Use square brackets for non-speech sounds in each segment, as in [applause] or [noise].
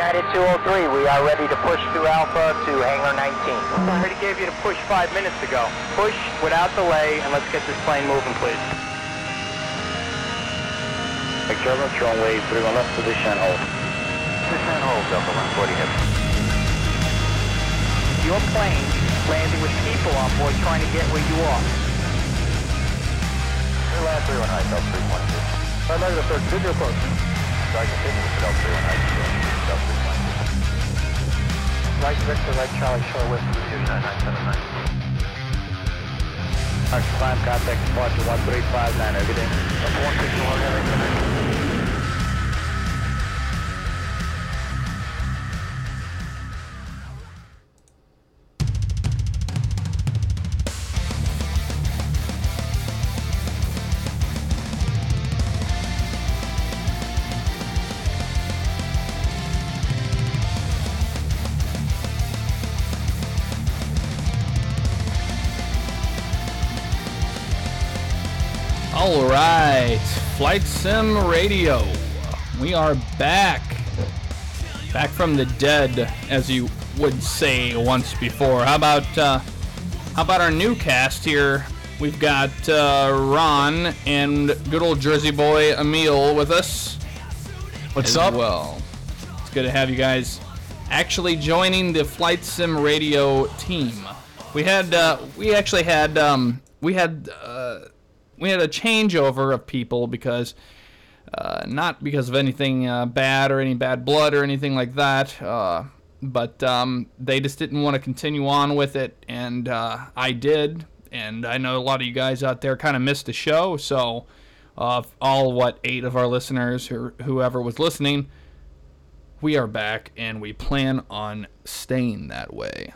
United 203, we are ready to push through Alpha to hangar 19. I already gave you the push five minutes ago. Push without delay, and let's get this plane moving, please. German runway 31 left, position hold. Position hold, Delta 140 heavy. Your plane landing with people on board trying to get where you are. Clear land 31 high, Delta 312. I'd like the third video approach. Sorry, continue with Delta 31 high, Delta 312. Right Victor, right Charlie, show with nine seven nine. Arch climb contact departure 1359, everything. Delta 161, heavy. Flight Sim Radio. We are back. Back from the dead, as you would say once before. How about uh, how about our new cast here? We've got uh, Ron and good old Jersey boy Emil with us. What's up? Well, it's good to have you guys actually joining the Flight Sim Radio team. We had uh, we actually had um, we had uh, we had a changeover of people because uh, not because of anything uh, bad or any bad blood or anything like that, uh, but um, they just didn't want to continue on with it, and uh, I did, and I know a lot of you guys out there kind of missed the show, so uh, all what eight of our listeners or whoever was listening, we are back, and we plan on staying that way.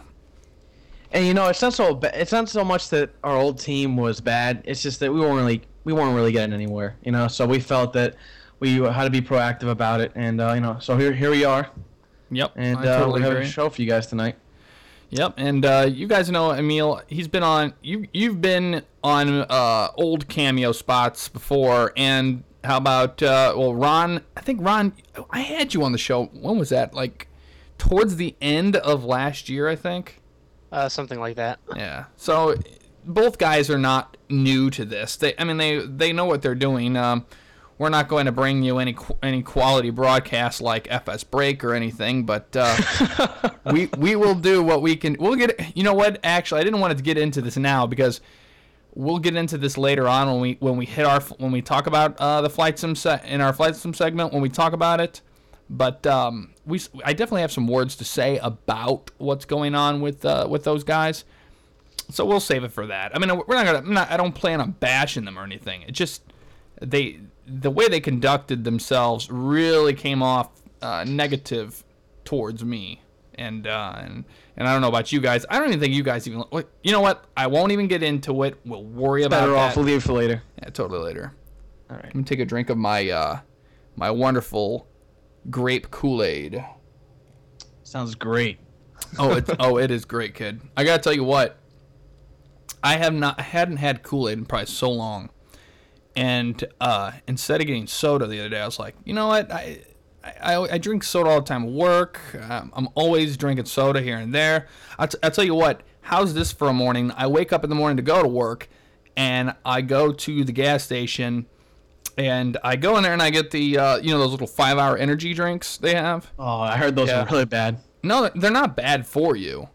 And you know, it's not so ba- it's not so much that our old team was bad. It's just that we weren't really we weren't really getting anywhere. You know, so we felt that we had to be proactive about it, and uh, you know, so here here we are, Yep, and I uh, totally we have agree. a show for you guys tonight. Yep, and uh, you guys know Emil. He's been on you. You've been on uh, old cameo spots before, and how about uh, well, Ron? I think Ron. I had you on the show. When was that? Like towards the end of last year, I think. Uh, something like that. Yeah. So both guys are not new to this. They, I mean, they they know what they're doing. Um, we're not going to bring you any any quality broadcast like FS Break or anything, but uh, [laughs] we we will do what we can. We'll get. You know what? Actually, I didn't want to get into this now because we'll get into this later on when we when we hit our when we talk about uh, the flight sim set in our flight sim segment when we talk about it. But um, we I definitely have some words to say about what's going on with uh, with those guys. So we'll save it for that. I mean, we're not gonna. I'm not, I don't plan on bashing them or anything. It just they the way they conducted themselves really came off uh, negative towards me. And, uh, and and I don't know about you guys. I don't even think you guys even. You know what? I won't even get into it. We'll worry about Better that. off we'll leave it for later. Yeah, totally later. All right. Let me take a drink of my uh, my wonderful grape Kool Aid. Sounds great. Oh, it's oh, it is great, kid. I gotta tell you what. I have not I hadn't had Kool Aid in probably so long, and uh, instead of getting soda the other day, I was like, you know what, I. I, I drink soda all the time at work. Um, I'm always drinking soda here and there. I'll, t- I'll tell you what, how's this for a morning? I wake up in the morning to go to work, and I go to the gas station, and I go in there and I get the, uh, you know, those little five hour energy drinks they have. Oh, I heard those Yeah. are really bad. No, they're not bad for you.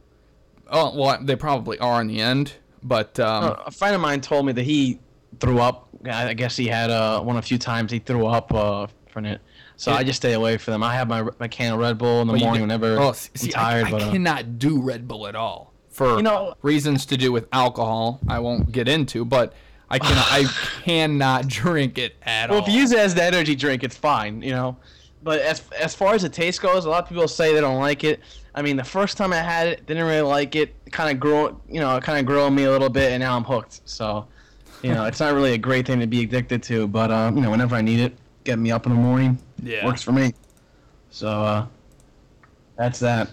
Oh, well, they probably are in the end, but um, Uh, a friend of mine told me that he threw up. I guess he had uh, one a few times. He threw up uh, from it. So I just stay away from them. I have my my can of Red Bull in the but you morning whenever oh, see, I'm tired. I, but I uh, cannot do Red Bull at all for You know- reasons to do with alcohol. I won't get into, but I can I cannot drink it at well, all. Well, if you use it as the energy drink, it's fine, you know. But as as far as the taste goes, a lot of people say they don't like it. I mean, the first time I had it, didn't really like it. Kind of grew, you know, kind of grew on me a little bit, and now I'm hooked. So, you know, it's not really a great thing to be addicted to. But um, you know, whenever I need it, get me up in the morning. Yeah. works for me. So uh, that's that.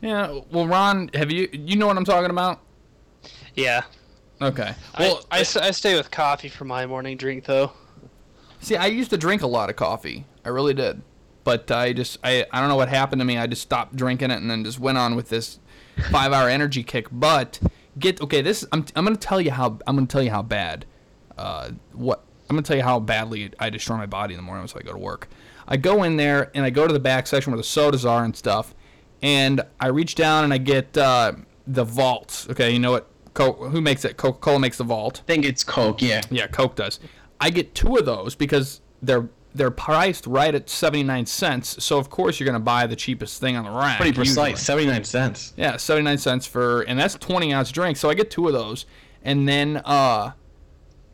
yeah, well, Ron, have you you know what I'm talking about? Yeah. Okay. Well, Well, I, s- I stay with coffee for my morning drink though. see, I used to drink a lot of coffee. I really did. but I just I I don't know what happened to me. I just stopped drinking it and then just went on with this [laughs] five hour energy kick. But get okay. This I'm I'm gonna tell you how I'm gonna tell you how bad. Uh, what I'm gonna tell you how badly I destroy my body in the morning so I go to work. I go in there and I go to the back section where the sodas are and stuff, and I reach down and I get uh, the vaults. Okay, you know what? Co- who makes it? Coca Cola makes the vault. I think it's Coke. Yeah. Yeah, Coke does. I get two of those because they're they're priced right at 79 cents. So of course you're going to buy the cheapest thing on the rack. Pretty precise. usually. Seventy nine cents. Yeah, 79 cents for and that's 20 ounce drink. So I get two of those. And then uh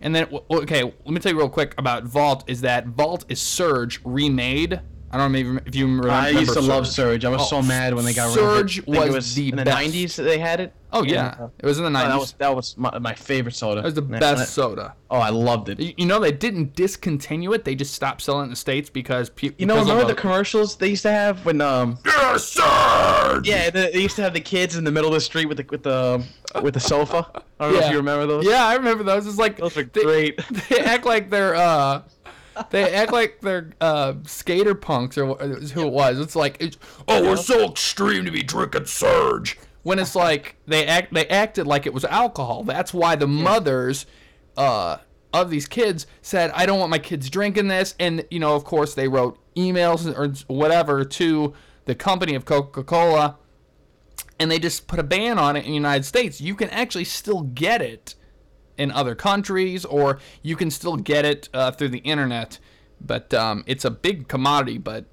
and then okay, let me tell you real quick about Vault is that Vault is Surge remade. I don't know maybe if you remember. I used to love Surge. Surge. I was Oh, so mad when they got Surge rid of it. I think was the in the best. nineties that they had it. Oh yeah, Yeah. it was in the 90s. Oh, that was that was my, my favorite soda. that was the best soda. Oh, I loved it. You you know they didn't discontinue it; they just stopped selling it in the states because people. You know, remember the commercials they used to have when um Yes, Surge! yeah they, they used to have the kids in the middle of the street with the with the with the sofa. I don't know if you remember those. Yeah, I remember those. It's like Those are they, great. [laughs] They act like they're uh, they act like they're uh skater punks or who it was. It's like it's, oh we're so extreme to be drinking Surge when it's like they act they acted like it was alcohol. That's why the mothers uh of these kids said I don't want my kids drinking this, and you know of course they wrote emails or whatever to the company of Coca Cola and they just put a ban on it in the United States. You can actually still get it in other countries, or you can still get it uh, through the internet. But um, it's a big commodity. But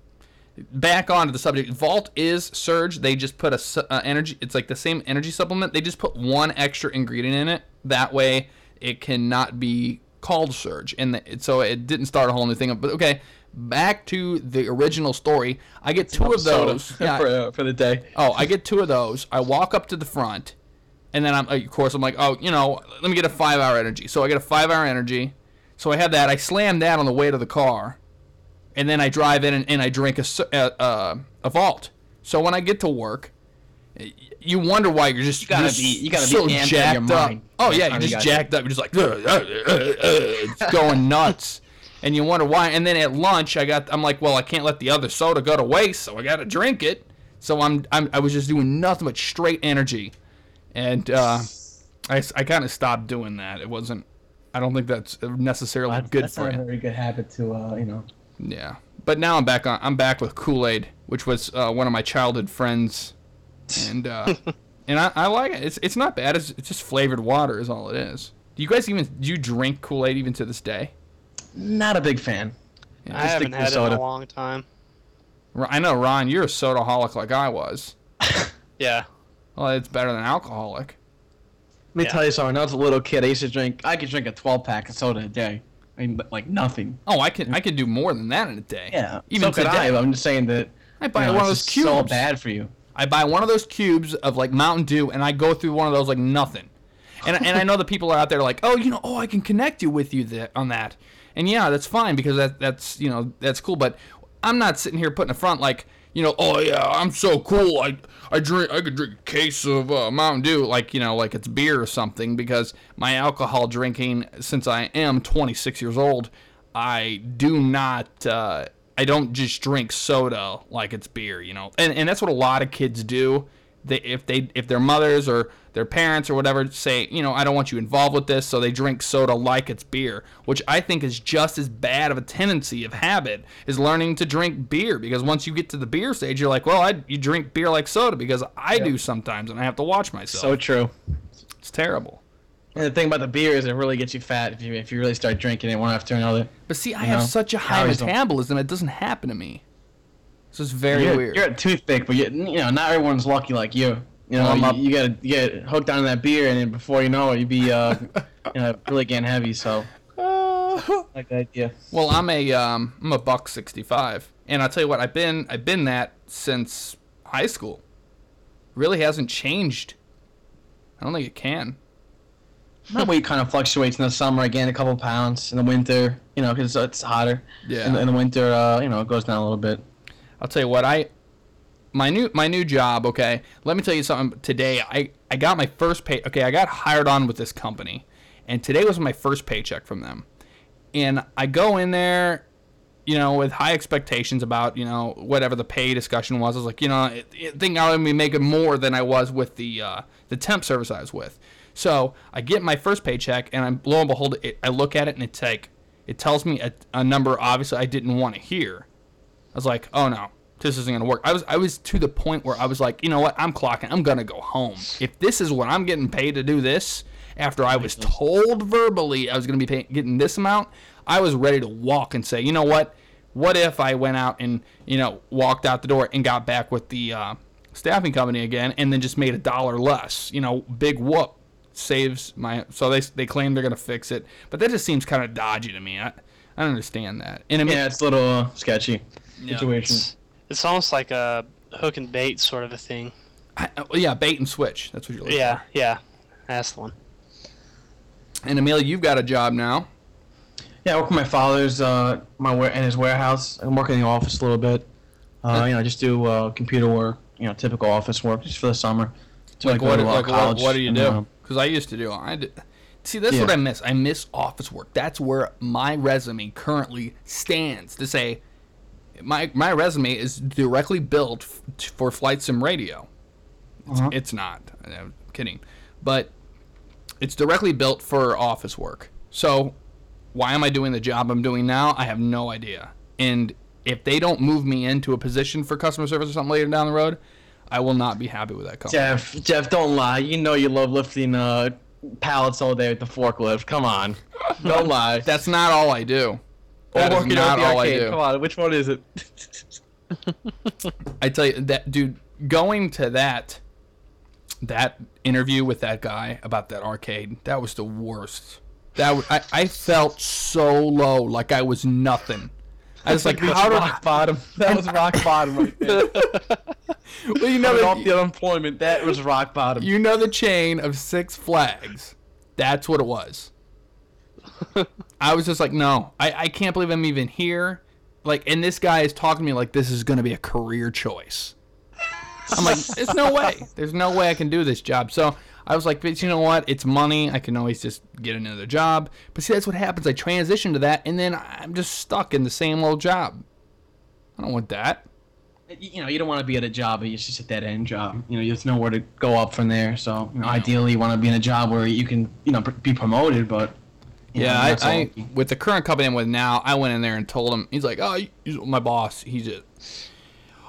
back onto the subject, Vault is Surge. They just put a su- uh, energy. It's like the same energy supplement. They just put one extra ingredient in it. That way, it cannot be called Surge, and the, so it didn't start a whole new thing. But okay, back to the original story. I get two of those. [laughs] Yeah, for, uh, for the day. Oh, I get two of those. I walk up to the front, and then I'm of course I'm like, oh, you know, let me get a five hour energy. So I get a five hour energy. So I have that. I slam that on the way to the car, and then I drive in and, and I drink a s- uh, uh, a vault. So when I get to work, you wonder why you're just you gotta you're be- you gotta be so out jacked up. Oh yeah, you're just jacked up. You're just like it's [laughs] going nuts. And you wonder why. And then at lunch, I got I'm like, well, I can't let the other soda go to waste, so I got to drink it. So I'm, I'm I was just doing nothing but straight energy, and uh, I, s- I kind of stopped doing that. It wasn't. I don't think that's necessarily good that's for not you. a very good habit to uh, you know. Yeah, but now I'm back on. I'm back with Kool Aid, which was uh, one of my childhood friends, and uh, [laughs] and I, I like it. It's it's not bad. It's, it's just flavored water is all it is. Do you guys even do you drink Kool Aid even to this day? Not a big fan. I Just haven't to had it in a long time. R- I know Ron, you're a soda holic like I was. [laughs] Yeah. Well, it's better than alcoholic. Let me Yeah. tell you something. When I was a little kid, I used to drink. I could drink a 12 pack of soda a day. I mean, like nothing. Oh, I can I can do more than that in a day. Yeah, even so could today. I. I'm just saying that. I buy you know, one of those just cubes. So bad for you. I buy one of those cubes of like Mountain Dew, and I go through one of those like nothing. And, and I know the people are out there like, oh, you know, oh, I can connect you with you th- on that. And yeah, that's fine because that that's you know that's cool. But I'm not sitting here putting a front like, you know, oh yeah, I'm so cool. I I drink I could drink a case of uh, Mountain Dew like you know like it's beer or something because my alcohol drinking since I am 26 years old, I do not. Uh, I don't just drink soda like it's beer, you know, and and that's what a lot of kids do. They if they if their mothers or their parents or whatever say, you know, I don't want you involved with this, so they drink soda like it's beer, which I think is just as bad of a tendency of habit is learning to drink beer because once you get to the beer stage, you're like, well, I you drink beer like soda because I do sometimes and I have to watch myself. So true. it's terrible. And the thing about the beer is it really gets you fat if you if you really start drinking it one after another. But see, I have know, such a high calories don't- metabolism, it doesn't happen to me. This is very you're, weird. You're a toothpick, but you, you know not everyone's lucky like you. You know, Well, you, you gotta you get hooked on that beer, and then before you know it, you'd be uh, [laughs] you know, really getting heavy. So, [laughs] like the idea. Well, I'm a um, I'm a buck sixty five, and I'll tell you what, I've been I've been that since high school. Really hasn't changed. I don't think it can. My weight kind of fluctuates in the summer. I gain a couple pounds in the winter. You know, because it's hotter. Yeah. In, the- in the winter, uh, you know, it goes down a little bit. I'll tell you what, I my new my new job. Okay, let me tell you something. Today, I I got my first pay. Okay, I got hired on with this company, and today was my first paycheck from them. And I go in there, you know, with high expectations about, you know, whatever the pay discussion was. I was like, you know, I I think I would be making more than I was with the uh, the temp service I was with. So I get my first paycheck, and I'm lo and behold, it, I look at it, and it's like, it tells me a, a number obviously I didn't want to hear. I was like, oh no, this isn't gonna work. I was I was to the point where I was like, you know what, I'm clocking. I'm gonna go home. If this is what I'm getting paid to do this, after I was told verbally I was gonna be paying, getting this amount, I was ready to walk and say, you know what, what if I went out and you know walked out the door and got back with the uh, staffing company again, and then just made a dollar less. You know, big whoop saves my. So they they claim they're gonna fix it, but that just seems kind of dodgy to me. I, I don't understand that. And I mean, Yeah, it's a little uh, sketchy situation. It's, it's almost like a hook and bait sort of a thing. I, well, yeah, bait and switch. That's what you're looking Yeah, yeah. That's the one. And Emil, you've got a job now. Yeah, I work with my father's uh my wa- in his warehouse. I'm working in the office a little bit. Uh, you know, just do uh, computer work. You know, typical office work just for the summer. Till Like what? uh, Like what, what do you do? uh, Because I used to do. I did. See, that's Yeah. what I miss. I miss office work. That's where my resume currently stands to say my my resume is directly built f- for flight sim radio. It's, Uh-huh. it's not. I'm kidding, but it's directly built for office work. So why am I doing the job I'm doing now? I have no idea. And if they don't move me into a position for customer service or something later down the road, I will not be happy with that company. Jeff, Jeff, don't lie. You know you love lifting uh, pallets all day with the forklift. Come on, don't [laughs] lie. That's not all I do. Or That working not at the I arcade. do. Come on, which one is it? [laughs] I tell you that dude going to that that interview with that guy about that arcade, that was the worst. That was, I, I felt so low, like I was nothing. I was like, how did rock bottom? [laughs] That was rock bottom right there. [laughs] well, you know off the unemployment, that was rock bottom. you know the chain of Six Flags. That's what it was. I was just like, no, I, I can't believe I'm even here. Like, and this guy is talking to me like this is going to be a career choice. I'm like, there's no way. There's no way I can do this job. So I was like, but you know what? It's money. I can always just get another job. But see, that's what happens. I transition to that, and then I'm just stuck in the same old job. I don't want that. you know, you don't want to be at a job, but it's just a dead end job. You know, there's nowhere to go up from there. So, you know, ideally, you want to be in a job where you can, you know, be promoted. But Yeah, I, I with the current company I'm with now, I went in there and told him. He's like, oh, my boss. He's just,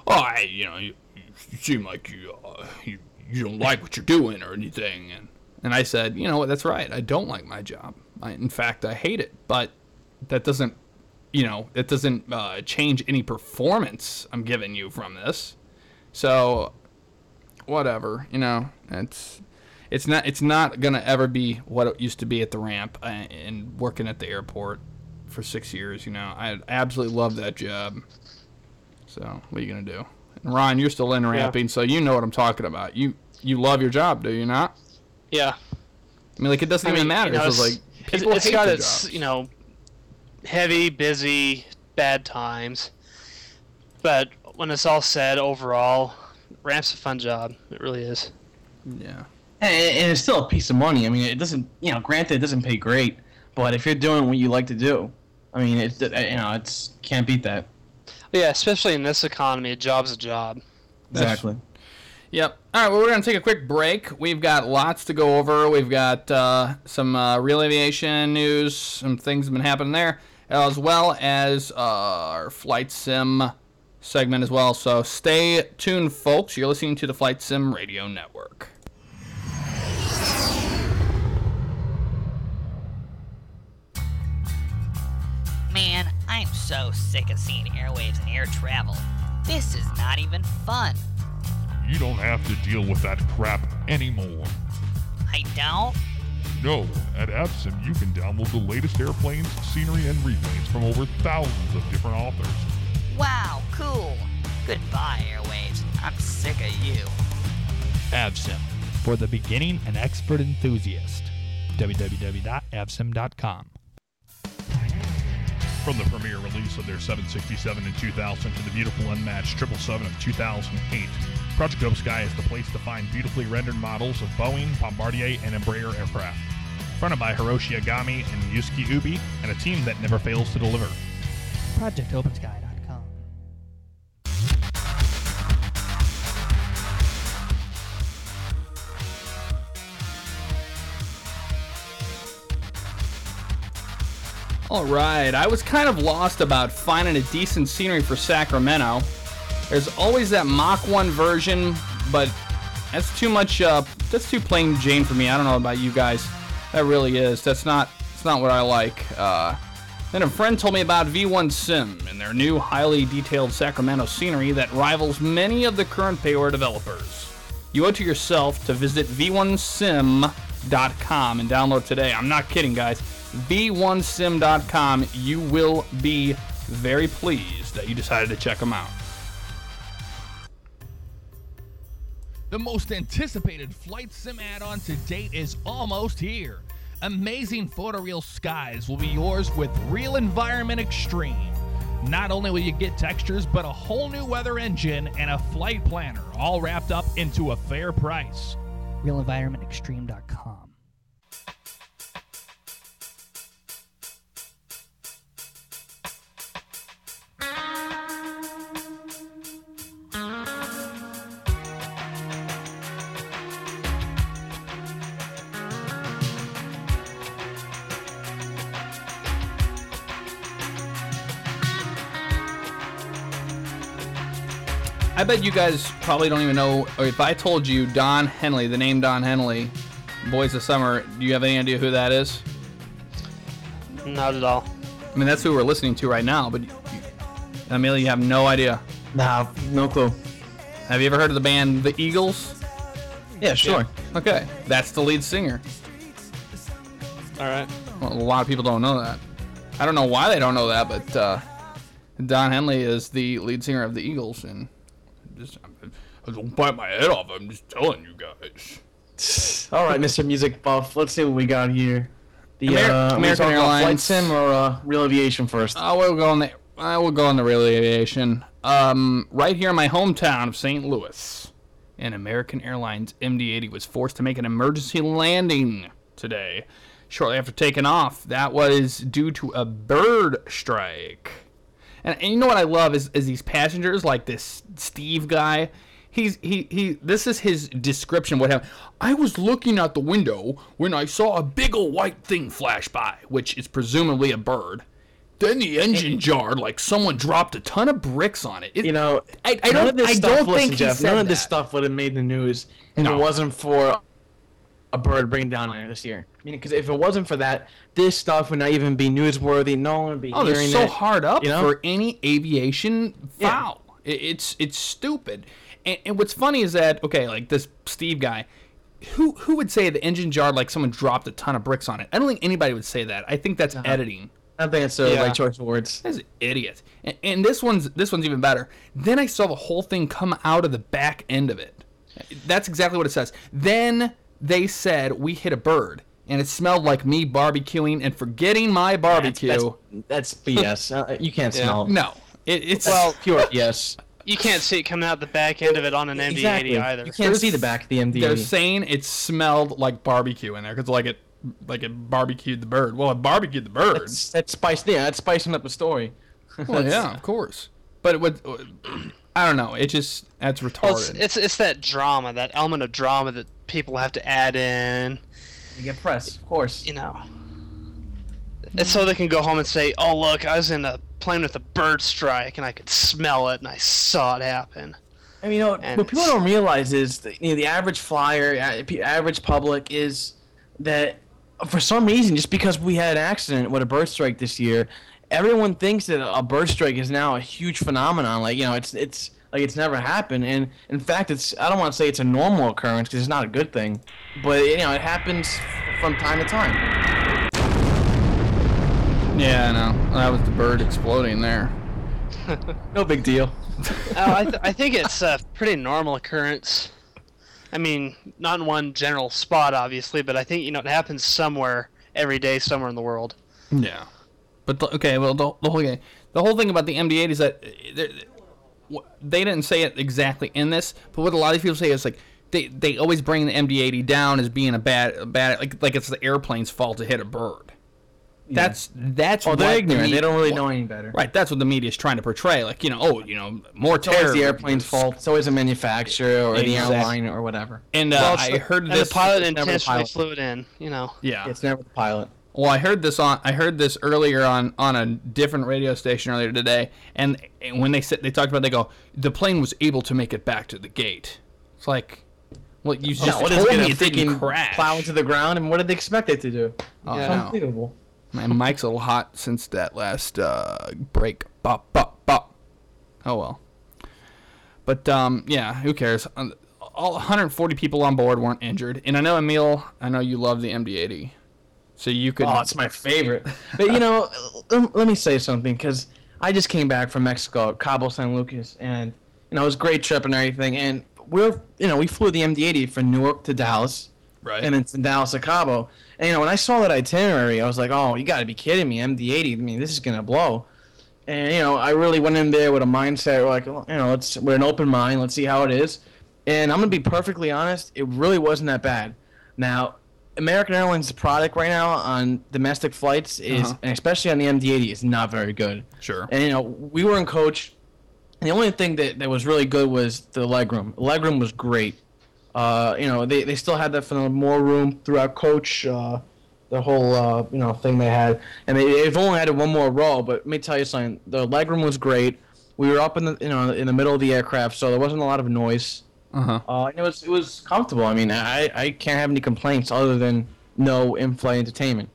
oh, I, you know, you, you seem like you, uh, you, you don't like what you're doing or anything. And and I said, you know what, that's right. I don't like my job. I, in fact, I hate it. But that doesn't, you know, that doesn't uh, change any performance I'm giving you from this. So, whatever, you know, it's it's not it's not gonna ever be what it used to be at the ramp uh, and working at the airport for six years. You know, I absolutely love that job. So what are you gonna do? And Ron, you're still in ramping, so you know what I'm talking about. You you love your job, do you not? Yeah. I mean, like it doesn't I even mean, matter. you know, it's it's- like it's- people it's hate got its jobs. you know heavy, busy, bad times. But when it's all said, overall, Ramp's a fun job. It really is. yeah. And, and it's still a piece of money. I mean, it doesn't, you know, granted, it doesn't pay great, but if you're doing what you like to do, I mean, it's, you know, it's can't beat that. Yeah, especially in this economy, a job's a job. Exactly. Yep. All right. Well, we're going to take a quick break. We've got lots to go over. We've got uh, some uh, real aviation news, some things have been happening there, as well as uh, our flight sim segment as well. So stay tuned, folks. You're listening to the Flight Sim Radio Network. So sick of seeing airwaves and air travel. This is not even fun. You don't have to deal with that crap anymore. I don't? No, at Avsim you can download the latest airplanes, scenery, and replays from over thousands of different authors. Wow, cool. Goodbye, airwaves. I'm sick of you. Avsim for the beginning and expert enthusiast. www.avsim.com. From the premiere release of their 767 in 2000 to the beautiful unmatched 777 of 2008, Project Open Sky is the place to find beautifully rendered models of Boeing, Bombardier, and Embraer aircraft. Fronted by Hiroshi Igami and Yusuke Ubi, and a team that never fails to deliver. ProjectOpenSky.com. All right, I was kind of lost about finding a decent scenery for Sacramento. There's always that Mach 1 version, but that's too much, uh, that's too plain Jane for me. I don't know about you guys. That really is. That's not, it's not what I like. Uh, then a friend told me about V1 Sim and their new highly detailed Sacramento scenery that rivals many of the current payware developers. You owe it to yourself to visit v1sim.com and download today. I'm not kidding, guys. v1sim.com. You will be very pleased that you decided to check them out. The most anticipated flight sim add on to date is almost here. Amazing photoreal skies will be yours with Real Environment Extreme. Not only will you get textures, but a whole new weather engine and a flight planner, all wrapped up into a fair price. RealEnvironmentExtreme.com. I bet you guys probably don't even know, or if I told you Don Henley, the name Don Henley, Boys of Summer, do you have any idea who that is? Not at all. I mean, that's who we're listening to right now, but Emil, you have no idea. Nah, no clue. Have you ever heard of the band The Eagles? Yeah, sure. Okay, that's the lead singer. All right. Well, a lot of people don't know that. I don't know why they don't know that, but uh, Don Henley is the lead singer of the Eagles, and just I don't bite my head off. I'm just telling you guys. [laughs] All right, Mr. Music Buff. Let's see what we got here. The Amer- uh, American we talking flight Airlines. sim or uh, real aviation first. I will go on the I will go on the real aviation. Um, right here in my hometown of St. Louis, an American Airlines MD-80 was forced to make an emergency landing today, shortly after taking off. That was due to a bird strike. And, and you know what I love is, is these passengers like this Steve guy. He's he he. This is his description. of What happened? I was looking out the window when I saw a big old white thing flash by, which is presumably a bird. Then the engine jarred like someone dropped a ton of bricks on it. It- You know, I, I don't. I don't listen, think Jeff, none of this that. stuff would have made the news if No. it wasn't for a bird bringing down there this year. I mean, because if it wasn't for that, this stuff would not even be newsworthy. No one would be Oh, they're so it. hard up you know? for any aviation Yeah. foul. It, it's it's stupid. And, and what's funny is that okay, like this Steve guy, who who would say the engine jarred like someone dropped a ton of bricks on it? I don't think anybody would say that. I think that's uh-huh. editing. I think it's uh, a Yeah. right choice of words. That's an idiot. And, and this one's this one's even better. Then I saw the whole thing come out of the back end of it. That's exactly what it says. Then they said we hit a bird, and it smelled like me barbecuing and forgetting my barbecue. That's, that's BS. [laughs] uh, you can't Yeah. smell. no, it, it's Well, pure [laughs] BS. You can't see it coming out the back end of it on an MD-80 exactly. either. You can't see the back of the MD80. they're saying it smelled like barbecue in there because like it like it barbecued the bird. Well, it barbecued the bird. That's, that's spiced. Yeah, that's spicing up the story. [laughs] well, yeah, of course. But it would. I don't know. It just that's retarded. Well, it's, it's it's that drama, that element of drama that people have to add in. You get press, of course. You know, it's so they can go home and say, "Oh, look, I was in a plane with a bird strike, and I could smell it, and I saw it happen." I mean, you know, And what people don't realize is that, you know, the average flyer, average public is that for some reason, just because we had an accident with a bird strike this year, everyone thinks that a bird strike is now a huge phenomenon. Like, you know, it's it's like it's never happened. And in fact, it's I don't want to say it's a normal occurrence because it's not a good thing, but you know, it happens from time to time. yeah, I know. That was the bird exploding there. [laughs] No big deal. oh, I, th- I think it's [laughs] a pretty normal occurrence. I mean, not in one general spot, obviously, but I think you know it happens somewhere every day, somewhere in the world. Yeah. But the, okay, well the, the whole the whole thing about the MD8 is that uh, they're- wh- they didn't say it exactly in this, but what a lot of people say is like they, they always bring the MD80 down as being a bad a bad like like it's the airplane's fault to hit a bird. That's that's Oh, they're what the ignorant. They don't really know any better. Right, that's what the media is trying to portray. Like, you know, oh, you know, more It's always terror. the airplane's fault. It's always a manufacturer or the airline or whatever. And uh, Well, I the- heard and this. the pilot intentionally pilot. flew it in. You know. yeah. It's never the pilot. Well, I heard this on I heard this earlier on on a different radio station earlier today, and, when they said they talked about, it, they go, the plane was able to make it back to the gate. It's like, well, you just No, told me it didn't crash. plow into the ground, and what did they expect it to do? Oh, Yeah. Know. Unbelievable. My mic's a little hot since that last uh, break. Bop bop bop. Oh well. But um, yeah, who cares? Um, All 140 people on board weren't injured, and I know Emil. I know you love the MD-80, so you could. Oh, it's my favorite. [laughs] But you know, let, let me say something because I just came back from Mexico, Cabo San Lucas, and you know it was a great trip and everything. And we're you know we flew the MD-80 from Newark to Dallas, right. and then from Dallas to Cabo. And you know when I saw that itinerary, I was like, oh, you got to be kidding me, MD-80. I mean, this is gonna blow. And you know, I really went in there with a mindset like, you know, let's we're an open mind. Let's see how it is. And I'm gonna be perfectly honest, it really wasn't that bad. Now, American Airlines' product right now on domestic flights is, Uh-huh. and especially on the MD-80, is not very good. sure. And you know, we were in coach. And the only thing that, that was really good was the legroom. Legroom was great. Uh, you know, they, they still had that for more room throughout coach. Uh, the whole uh, you know thing they had, and they, they've only added one more row. But let me tell you something: the legroom was great. We were up in the you know in the middle of the aircraft, so there wasn't a lot of noise. Uh-huh. Uh, and it was it was comfortable. I mean, I I can't have any complaints other than no in-flight entertainment.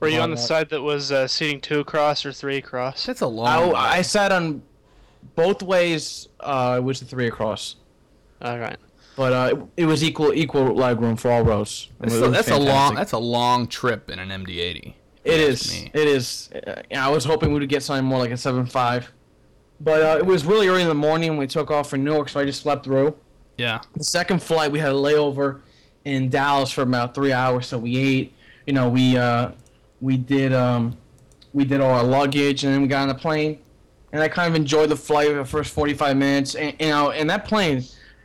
Were you on the Well, side that was uh, seating two across or three across? That's a long. I, I sat on both ways. Uh, it was the three across, All right. but uh, it, it was equal equal leg room for all rows. It that's, was a, that's a long. That's a long trip in an MD-80. It if you is. ask me. It is. Uh, yeah, I was hoping we would get something more like a seven five, but uh, it was really early in the morning when we took off for Newark, so I just slept through. Yeah. The second flight, we had a layover in Dallas for about three hours, so we ate. You know, we uh, we did um, we did all our luggage, and then we got on the plane. And I kind of enjoyed the flight for the first 45 minutes. And you know, and that plane,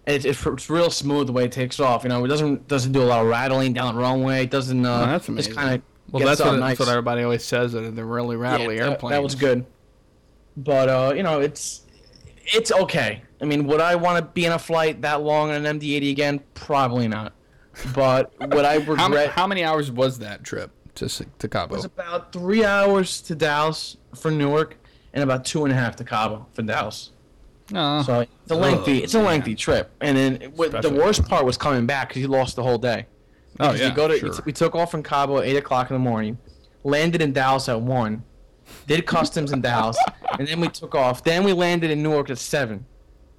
it's, it's, it's real smooth the way it takes off. You know, it doesn't doesn't do a lot of rattling down the runway. It doesn't. Uh, that's amazing. Just kind of Well, gets that's up what, nice. that's what everybody always says that they're really rattly Yeah, that- That was good. But uh, you know, it's it's okay. I mean, would I want to be in a flight that long on an MD-80 again? Probably not. But would I [laughs] regret? How, ma- how many hours was that trip to to Cabo? it was about three hours to Dallas for Newark, and about two and a half to Cabo for Dallas. No. So it's a oh, lengthy, Oh, it's a lengthy trip. And then the worst part was coming back because you lost the whole day. oh yeah. you go to, sure. we took off from Cabo at eight o'clock in the morning, landed in Dallas at one, did customs in Dallas, and then we took off. Then we landed in Newark at seven.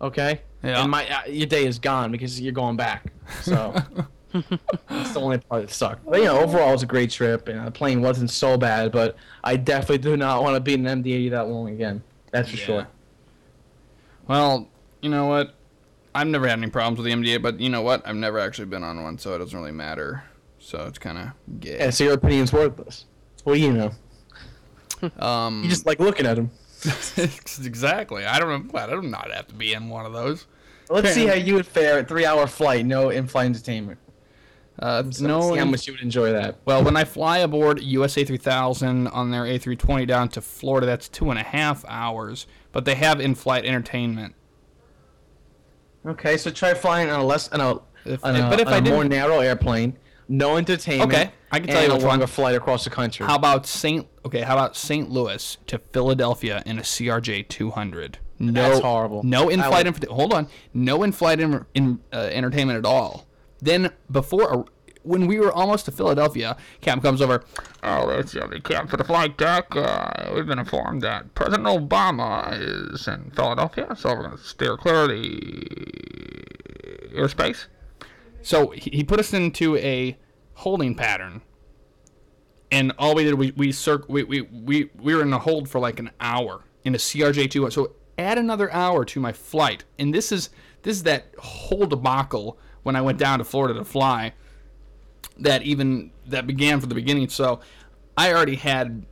Okay. Yeah. And my uh, your day is gone because you're going back. So [laughs] that's the only part that sucked. But you know, overall it was a great trip, and the plane wasn't so bad. But I definitely do not want to be in an MD-80 that long again. That's for Yeah. sure. Well, you know what? I've never had any problems with the MDA, but you know what? I've never actually been on one, so it doesn't really matter. So it's kind of gay. Yeah. So your opinion's worthless. What do you know? Um, You just like looking at him. [laughs] exactly. I don't. I'm glad I do not have to be in one of those. Let's see how you would fare at three-hour flight, no in-flight entertainment. Uh, Let's no. see how much you would enjoy that. Well, when I fly aboard USA 3000 on their A320 down to Florida, that's two and a half hours. But they have in-flight entertainment. Okay, so try flying on a less on a, If- on a, but if I a more narrow airplane, no entertainment. Okay, I can tell you a which one. longer flight across the country. How about Saint? Okay, how about St. Louis to Philadelphia in a CRJ 200? No, That's horrible. No in-flight. would- Inf- hold on. No in-flight in, in, uh, entertainment at all. Then before, uh, when we were almost to Philadelphia, Captain comes over. Oh, that's the only cap for the flight deck. Uh, we've been informed that President Obama is in Philadelphia, so we're gonna steer clear of the airspace. So he put us into a holding pattern and all we did we we, circ- we we we we were in a hold for like an hour in a CRJ two. So add another hour to my flight, and this is this is that whole debacle when I went down to Florida to fly. That even that began from the beginning. So I already had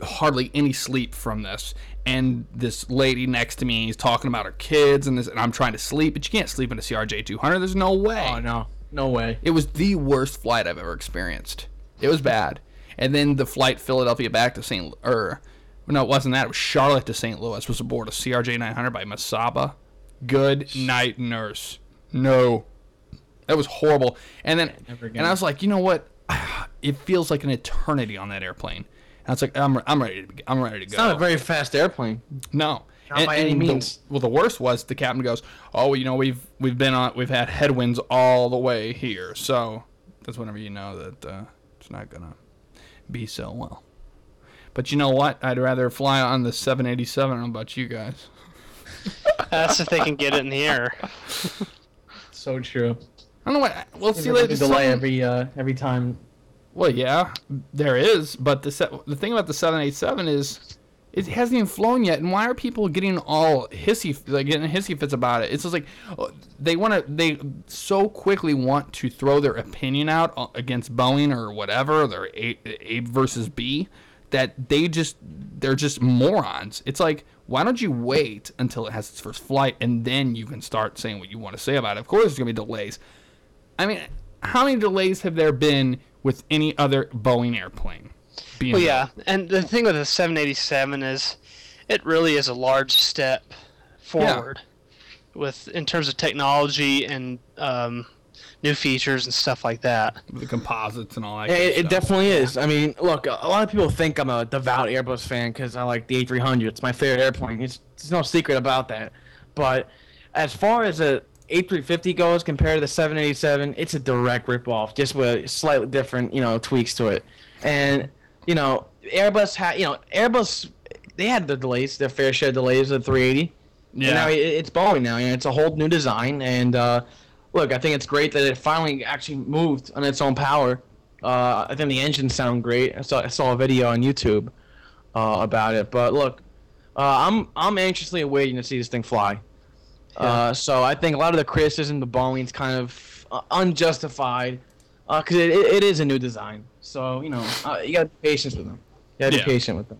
hardly any sleep from this. And this lady next to me is talking about her kids, and this, and I'm trying to sleep, but you can't sleep in a CRJ 200. There's no way. Oh no, no way. It was the worst flight I've ever experienced. It was bad. And then the flight Philadelphia back to St. or no, it wasn't that. It was Charlotte to St. Louis. Was aboard a CRJ 900 by Mesaba. Good night, nurse. No, that was horrible. And then, and I was like, you know what? [sighs] It feels like an eternity on that airplane. And I was like, I'm, I'm ready to, I'm ready to go. It's not a very fast airplane. No. Not by any the- means. well, the worst was the captain goes, "Oh, you know, we've we've been on, we've had headwinds all the way here, so that's whenever you know that uh, it's not gonna be so well." But you know what? I'd rather fly on the 787. I don't know about you guys. That's if they can get it in the air. So true. I don't know what. We'll see. Later, a delay every uh, every time. Well, yeah, there is, but the se- the thing about the 787 is it hasn't even flown yet, and why are people getting all hissy like getting hissy fits about it? It's just like oh, they want to they so quickly want to throw their opinion out uh, against Boeing or whatever, their A, A versus B, that they just they're just morons. It's like why don't you wait until it has its first flight and then you can start saying what you want to say about it? Of course, there's gonna be delays. I mean, how many delays have there been with any other Boeing airplane? Being Well, yeah, and the thing with the 787 is, it really is a large step forward, with in terms of technology and um, new features and stuff like that. the composites and all that. Yeah, kind of it, it stuff. definitely is. I mean, look, a a lot of people think I'm a devout Airbus fan because I like the A300. It's my favorite airplane. It's, there's no secret about that. But as far as a A350 goes compared to the 787, it's a direct ripoff, just with slightly different, you know, tweaks to it. And you know, Airbus had, you know, Airbus, they had their delays, their fair share of delays of the 380. Yeah. And now it, it's Boeing now. You know, it's a whole new design, and uh, look, I think it's great that it finally actually moved on its own power. Uh, I think the engines sound great. I saw, I saw a video on YouTube uh, about it, but look, uh, I'm I'm anxiously waiting to see this thing fly. Uh, so I think a lot of the criticism to Boeing's kind of uh, unjustified because it, it is a new design. So you know, uh, you got to be patient with them. You got to Yeah. be patient with them.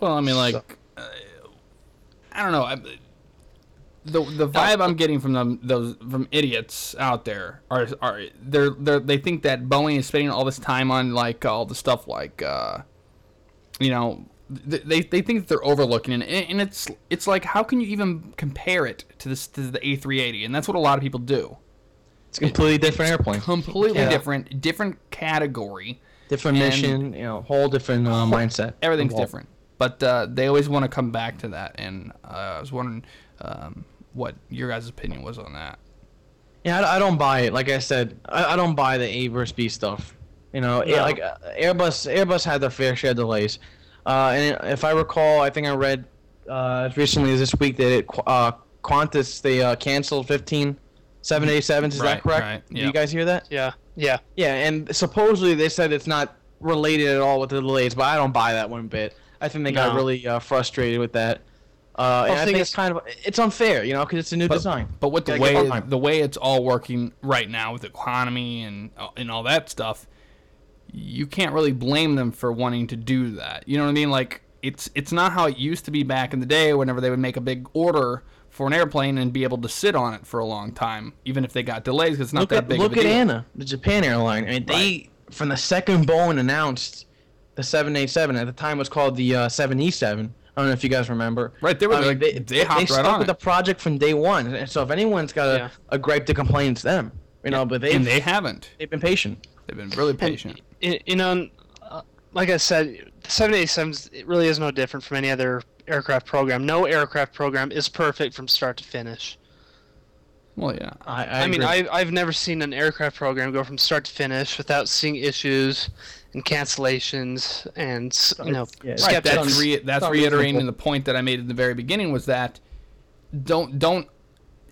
Well, I mean, like, uh, I don't know. I, the the vibe I'm getting from them those from idiots out there are are they're they they think that Boeing is spending all this time on like all the stuff like uh, you know they they think that they're overlooking it and, and it's it's like how can you even compare it to this to the A380 and that's what a lot of people do. It's a completely different airplane, Completely Yeah. different, different category. different mission, you know, whole different uh, mindset. Everything's involved. different, but uh, they always want to come back to that. And uh, I was wondering um, what your guys' opinion was on that. Yeah, I, I don't buy it. Like I said, I, I don't buy the A versus B stuff. You know, No. like uh, Airbus, Airbus had their fair share of delays. Uh, and if I recall, I think I read uh, as recently as this week that it, uh, Qantas they uh, canceled 15 787s. Is Right, that correct? right, Did yeah. you guys hear that? Yeah, yeah. Yeah, and supposedly they said it's not related at all with the delays, but I don't buy that one bit. I think they got really uh, frustrated with that. Uh, and I think it's kind of it's unfair, you know, because it's a new But, design. but with the way them the way it's all working right now with economy and uh, and all that stuff, you can't really blame them for wanting to do that. You know what I mean? Like it's it's not how it used to be back in the day. Whenever they would make a big order for an airplane and be able to sit on it for a long time, even if they got delays, 'cause it's not look that at big look of a at deal. Anna, the Japan airline. I mean, they from the second Boeing announced the 787 at the time it was called the uh, 7E7. I don't know if you guys remember. Right, they were I mean, like- they, they hopped right stuck on with it. the project from day one. And so if anyone's got a, Yeah. a gripe to complain, it's them. You know, but they and they haven't. they've been patient. They've been really patient. Y- You know, uh, like I said, the 787s it really is no different from any other aircraft program. No aircraft program is perfect from start to finish. Well, yeah. I, I, I, mean. I, I've never seen an aircraft program go from start to finish without seeing issues and cancellations and you know Yeah, Right, that's re- that's reiterating the point that I made in the very beginning was that don't don't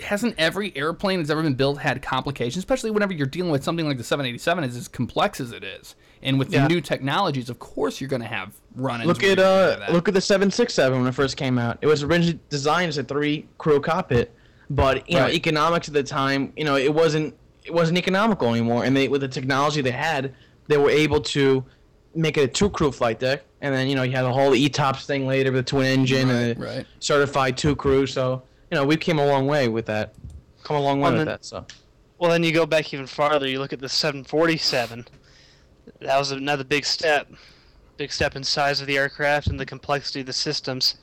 hasn't every airplane that's ever been built had complications, especially whenever you're dealing with something like the 787 is as complex as it is, and with Yeah. the new technologies, of course you're going to have run-ins. Look at uh, look at the 767 when it first came out. It was originally designed as a three crew cockpit, but you know economics at the time, you know it wasn't it wasn't economical anymore. And they with the technology they had, they were able to make it a two crew flight deck. And then you know you had the whole ETOPS thing later with the twin engine and Right, a right. certified two crew. So you know we came a long way with that. Come a long way Well, with then- that. So Well, then you go back even farther. You look at the 747. That was another big step. Big step in size of the aircraft and the complexity of the systems.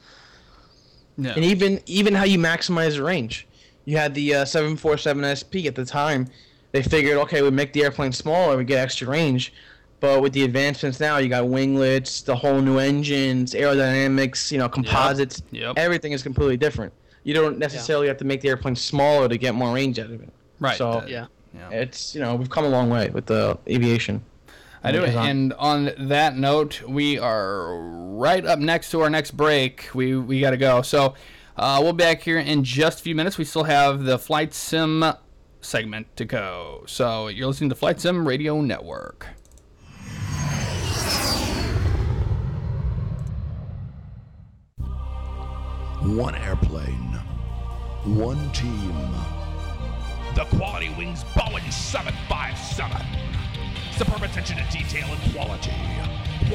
Yeah. and even even how you maximize the range. You had the uh, 747 SP at the time. They figured, okay, we make the airplane smaller, we get extra range. But with the advancements now, you got winglets, the whole new engines, aerodynamics, you know, composites. Yep. Everything is completely different. You don't necessarily have to make the airplane smaller to get more range out of it. Right. So that- Yeah. yeah. it's you know we've come a long way with the aviation. I do. And on that note, we are right up next to our next break. We we got to go. So uh, we'll be back here in just a few minutes. We still have the flight sim segment to go. So you're listening to Flight Sim Radio Network. One airplane, one team. The Quality Wings Boeing 757. Superb attention to detail and quality.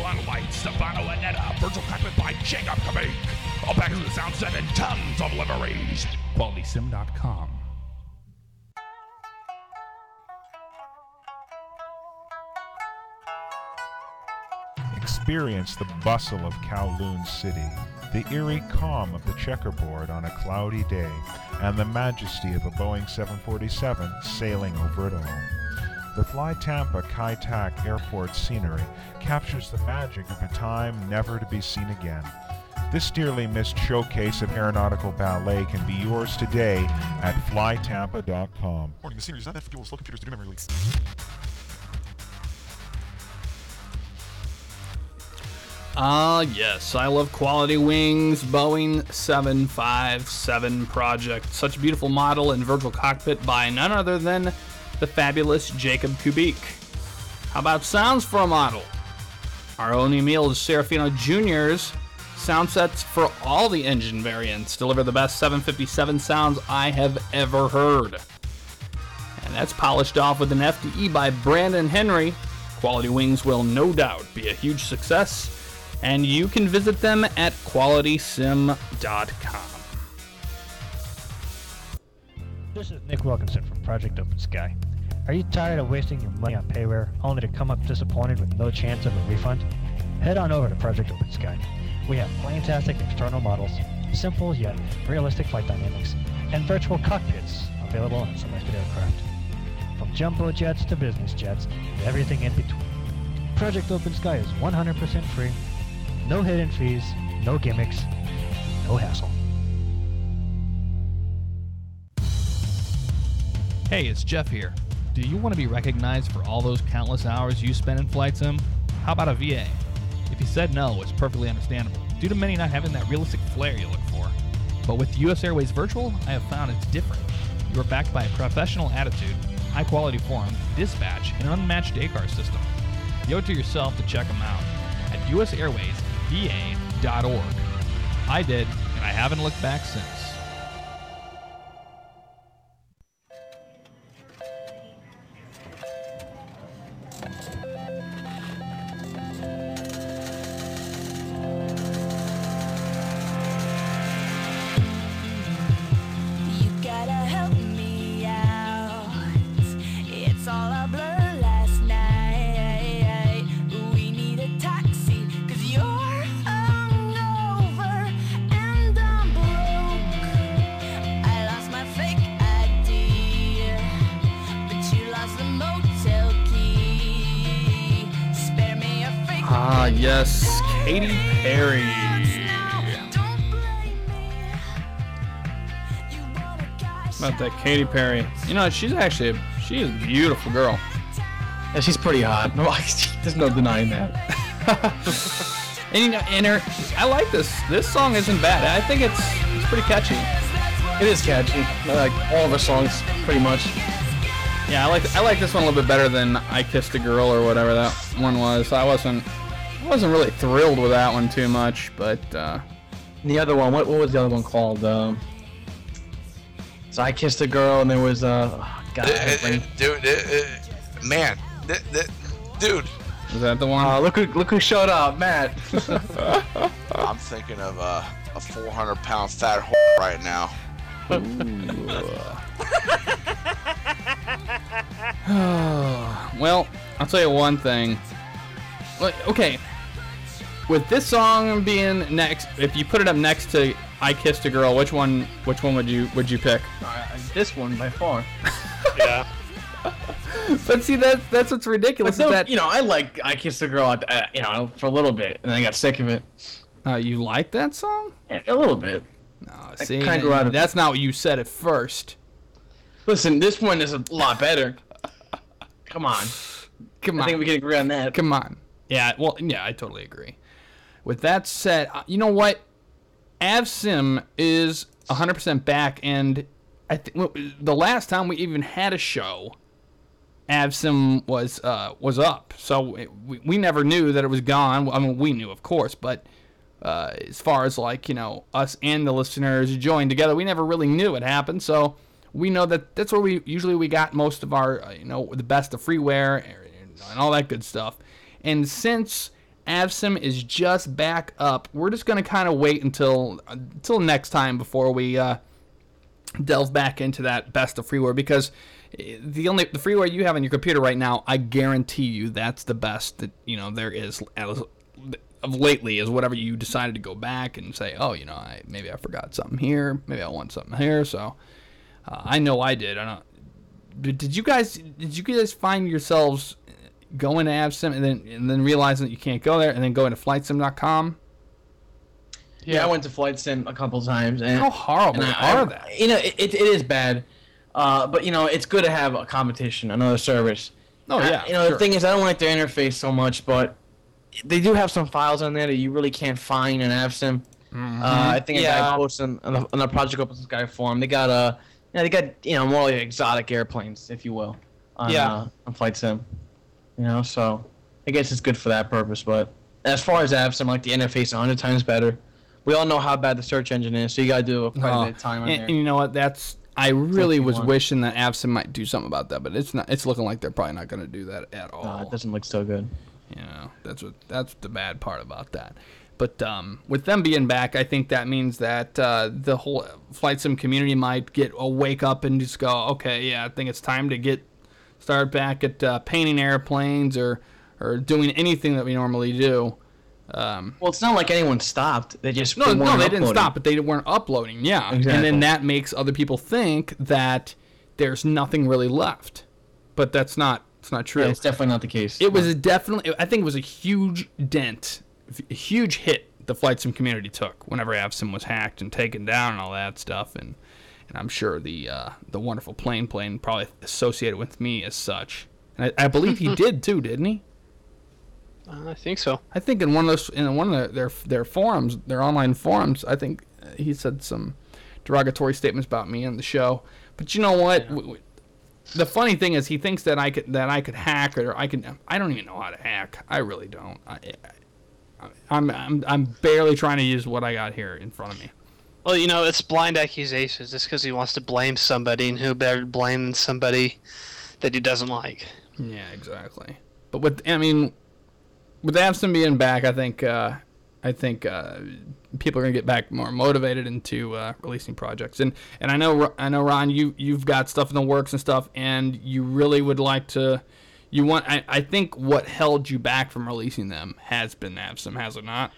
One light, Stefano Anetta, virtual cockpit by Jacob Kamik. All packages with sound set and tons of liveries. QualitySim.com. Experience the bustle of Kowloon City, the eerie calm of the checkerboard on a cloudy day, and the majesty of a Boeing 747 sailing over it all. The Fly Tampa Kai Tak Airport scenery captures the magic of a time never to be seen again. This dearly missed showcase of aeronautical ballet can be yours today at flytampa.com. Warning, the scenery does not have fuel slow computers to do memory leaks. Ah, yes. I love Quality Wings Boeing 757 project. Such a beautiful model and virtual cockpit by none other than the fabulous Jacob Kubik. How about sounds for a model? Our own Emil Serafino Jr.'s sound sets for all the engine variants deliver the best 757 sounds I have ever heard. And that's polished off with an FDE by Brandon Henry. Quality Wings will no doubt be a huge success, and you can visit them at qualitysim.com. This is Nick Wilkinson from Project Open Sky. Are you tired of wasting your money on payware only to come up disappointed with no chance of a refund? Head on over to Project Open Sky. We have fantastic external models, simple yet realistic flight dynamics, and virtual cockpits available on selected aircraft. From jumbo jets to business jets, and everything in between. Project Open Sky is 100% free, no hidden fees, no gimmicks, no hassle. Hey, it's Jeff here. Do you want to be recognized for all those countless hours you spend in Flight Sim? How about a VA? If you said no, it's perfectly understandable, due to many not having that realistic flair you look for. But with US Airways Virtual, I have found it's different. You are backed by a professional attitude, high quality forum, dispatch, and an unmatched ACAR system. You owe it to yourself to check them out at usairwaysva.org. I did, and I haven't looked back since. Katy Perry. You know, she's actually a, she is a beautiful girl. Yeah, she's pretty hot. No, [laughs] there's no denying that. [laughs] And you know, and her, I like this. This song isn't bad. I think it's it's pretty catchy. It is catchy. Like all of her songs, pretty much. Yeah, I like I like this one a little bit better than I Kissed a Girl or whatever that one was. I wasn't I wasn't really thrilled with that one too much, but uh, The other one, what, what was the other one called? Um, so I kissed a girl, and there was uh, God, I have dude, uh, uh, man, th- th- dude. is that the one? Uh, look who look who showed up, Matt. [laughs] I'm thinking of uh, a 400 pound fat whore right now. [sighs] well, I'll tell you one thing. like, okay. With this song being next, if you put it up next to "I Kissed a Girl," which one? Which one would you would you pick? Uh, this one by far. [laughs] Yeah. [laughs] But see, that that's what's ridiculous. But no, that you know, I like I kissed a girl, at, uh, you know, for a little bit, and then I got sick of it. uh, you like that song? Yeah, a little bit. No, see, kinda grew out of it. that's not what you said at first. Listen, this one is a lot better. Come on. Come on. I think we can agree on that. Come on. Yeah, well, yeah, I totally agree. With that said, uh, you know what? AvSim is 100% back, and I think the last time we even had a show, AvSim was uh, was up. So it, we, we never knew that it was gone. I mean, we knew, of course, but uh, as far as like you know, us and the listeners joined together, we never really knew it happened. So we know that that's where we usually we got most of our uh, you know the best of freeware and, and all that good stuff. And since Avsim is just back up, we're just gonna kind of wait until until next time before we uh, delve back into that best of freeware because eh, the only the freeware you have on your computer right now, I guarantee you that's the best that you know there is as of lately is whatever you decided to go back and say, oh, you know, I maybe I forgot something here, maybe I want something here. So uh, I know I did. I don't. Did you guys did you guys find yourselves going to AvSim and then and then realizing that you can't go there and then going to flightsim.com? Yeah, I went to FlightSim a couple times. And, How horrible and I- are I- they? You know, it, it, it is bad. Uh, but, you know, it's good to have a competition, another service. Oh, I- yeah, you know, sure. the thing is, I don't like their interface so much, but they do have some files on there that you really can't find in AvSim. Mm-hmm. Uh, I think a Yeah. guy posted on the, on the Project Open Sky forum. They got a, you know, they got you know more like exotic airplanes, if you will, on, Yeah. uh, on Flight Sim. You know, so I guess it's good for that purpose. But as far as apps, I'm like the interface a hundred times better. We all know how bad the search engine is, so you gotta do quite Oh, a bit of time on and, there. and you know what? That's I really was want. wishing that AvSim might do something about that, but it's not. It's looking like they're probably not going to do that at all. Uh, it doesn't look so good. You know, that's what that's the bad part about that. But um, with them being back, I think that means that uh, the whole flight sim community might get a wake up and just go, okay, yeah, I think it's time to get start back at uh, painting airplanes or or doing anything that we normally do. Um, Well, it's not like anyone stopped. They just no, they no, they didn't stop, but they weren't uploading. Yeah, exactly. and then that makes other people think that there's nothing really left, but that's not. It's not true. Yeah, it's definitely not the case. It was a definitely. I think it was a huge dent, a huge hit the flight sim community took whenever AvSim was hacked and taken down and all that stuff, and and I'm sure the uh, the wonderful plane plane probably associated with me as such. And I, I believe he [laughs] did too, didn't he? Uh, I think so. I think in one of those in one of their their forums, their online forums, I think uh, he said some derogatory statements about me on the show. But you know what? W- w- The funny thing is, he thinks that I could that I could hack or I can. I don't even know how to hack. I really don't. I, I, I'm I'm I'm barely trying to use what I got here in front of me. Well, you know, it's blind accusations just because he wants to blame somebody, and who better to blame than somebody that he doesn't like? Yeah, exactly. But with I mean, with AvSim being back, I think uh, I think uh, people are gonna get back more motivated into uh, releasing projects. And and I know I know Ron, you you've got stuff in the works and stuff, and you really would like to. You want I, I think what held you back from releasing them has been AvSim, has it not?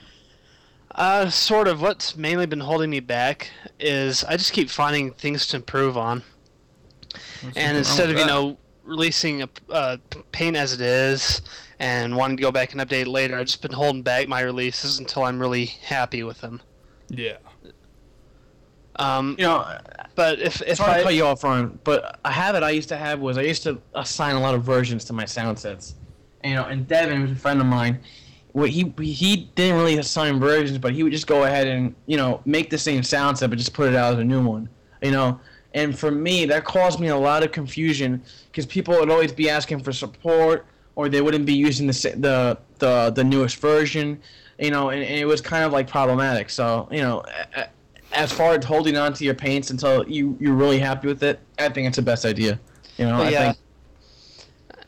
Uh, sort of. What's mainly been holding me back is I just keep finding things to improve on. nothing and instead with of, you know, releasing a uh, paint as it is and wanting to go back and update later, I've just been holding back my releases until I'm really happy with them. Yeah. Um, you know, but if if Sorry I to cut you off, Ron, but a habit I used to have was I used to assign a lot of versions to my sound sets. And, you know, and Devin, who's a friend of mine, what he he didn't really assign versions, but he would just go ahead and you know make the same sound set, but just put it out as a new one. You know, and for me, that caused me a lot of confusion because people would always be asking for support, or they wouldn't be using the the the, the newest version. You know, and, and it was kind of like problematic. So you know. as far as holding on to your paints until you you're really happy with it, I think it's the best idea. You know, Well, I yeah. think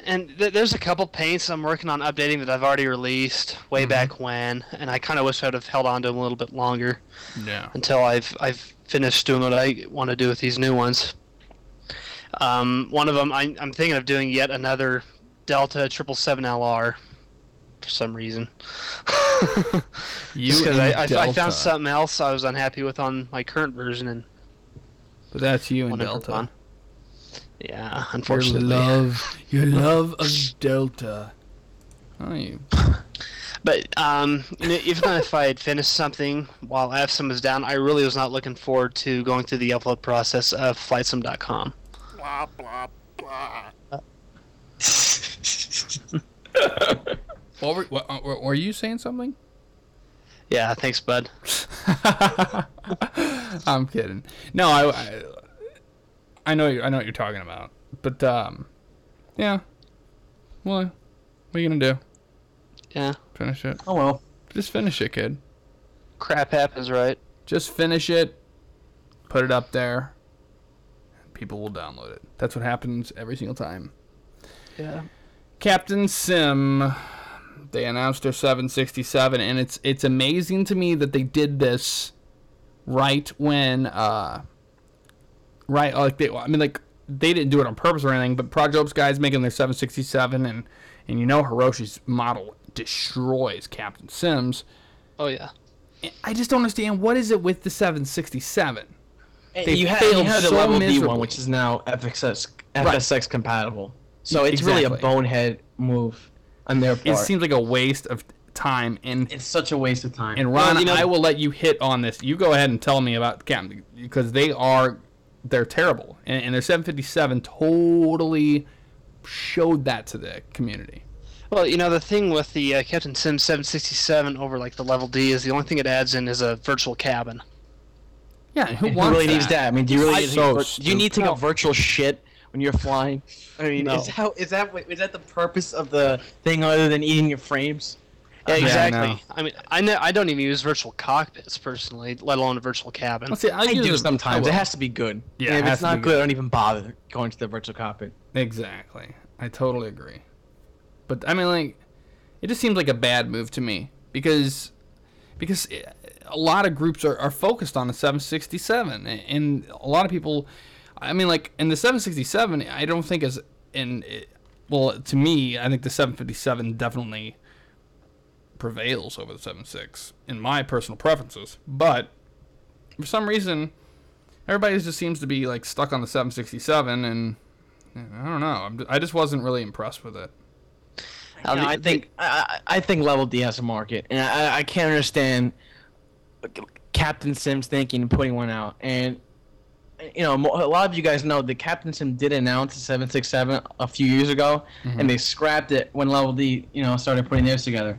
and th- there's a couple paints I'm working on updating that I've already released way Mm-hmm. back when, and I kind of wish I'd have held on to them a little bit longer Yeah. until I've I've finished doing what I want to do with these new ones. Um, one of them I, I'm thinking of doing yet another Delta triple seven LR. for some reason. [laughs] You Just 'cause and I, I, I found something else I was unhappy with on my current version, and But that's you and Delta. Run. Yeah, Your unfortunately. love, your [laughs] love of Delta. Oh, you. [laughs] But um, even if I had finished something while AvSim was down, I really was not looking forward to going through the upload process of FlightSim.com. Blah, blah, blah. [laughs] What were, what, uh, were, were you saying something? Yeah, thanks, bud. I'm kidding. No, I, I, I know, I know what you're talking about. But um, yeah. Well, what are you gonna do? Yeah. Finish it. Oh well. Just finish it, kid. Crap happens, right? Just finish it. Put it up there. People will download it. That's what happens every single time. Yeah. Captain Sim. They announced their 767, and it's it's amazing to me that they did this right when uh right like they I mean like they didn't do it on purpose or anything, but Projob's guys making their 767, and and you know Hiroshi's model destroys Captain Sims. Oh yeah. I just don't understand what is it with the 767. They you had, failed you had the so level D miserably. one, which is now FXS Right. FSX compatible. So it's really a bonehead move on their part. It seems like a waste of time, and it's such a waste of time. And Well, Ron, you know- I will let you hit on this. You go ahead and tell me about Captain because they are they're terrible, and, and their 757 totally showed that to the community. Well, you know the thing with the uh, Captain Sim 767 over like the level D is the only thing it adds in is a virtual cabin. Yeah, who And wants really needs that? I mean, do you really I- need, so vir- do you need to take a virtual shit when you're flying? I mean, No. is how is that what- is that the purpose of the thing other than eating your frames? Yeah, Yeah, I exactly. know. I, mean, I know I don't even use virtual cockpits personally, let alone a virtual cabin. Let's see, I, I use do it- sometimes. It has to be good. Yeah, And if has it's not be good, I don't even bother going to the virtual cockpit. Exactly. I totally agree. But I mean, like, it just seems like a bad move to me because because it, a lot of groups are, are focused on the 767, and a lot of people. I mean, like, in the 767, I don't think is in. It, well, to me, I think the 757 definitely prevails over the 76 in my personal preferences. But for some reason, everybody just seems to be like stuck on the 767, and I don't know. I'm, I just wasn't really impressed with it. You know, I think I, I I think level D has a market, and I, I can't understand Captain Sims thinking and putting one out. And you know, a lot of you guys know that Captain Sim did announce the 767 a few years ago, Mhm. and they scrapped it when Level D, you know, started putting theirs together.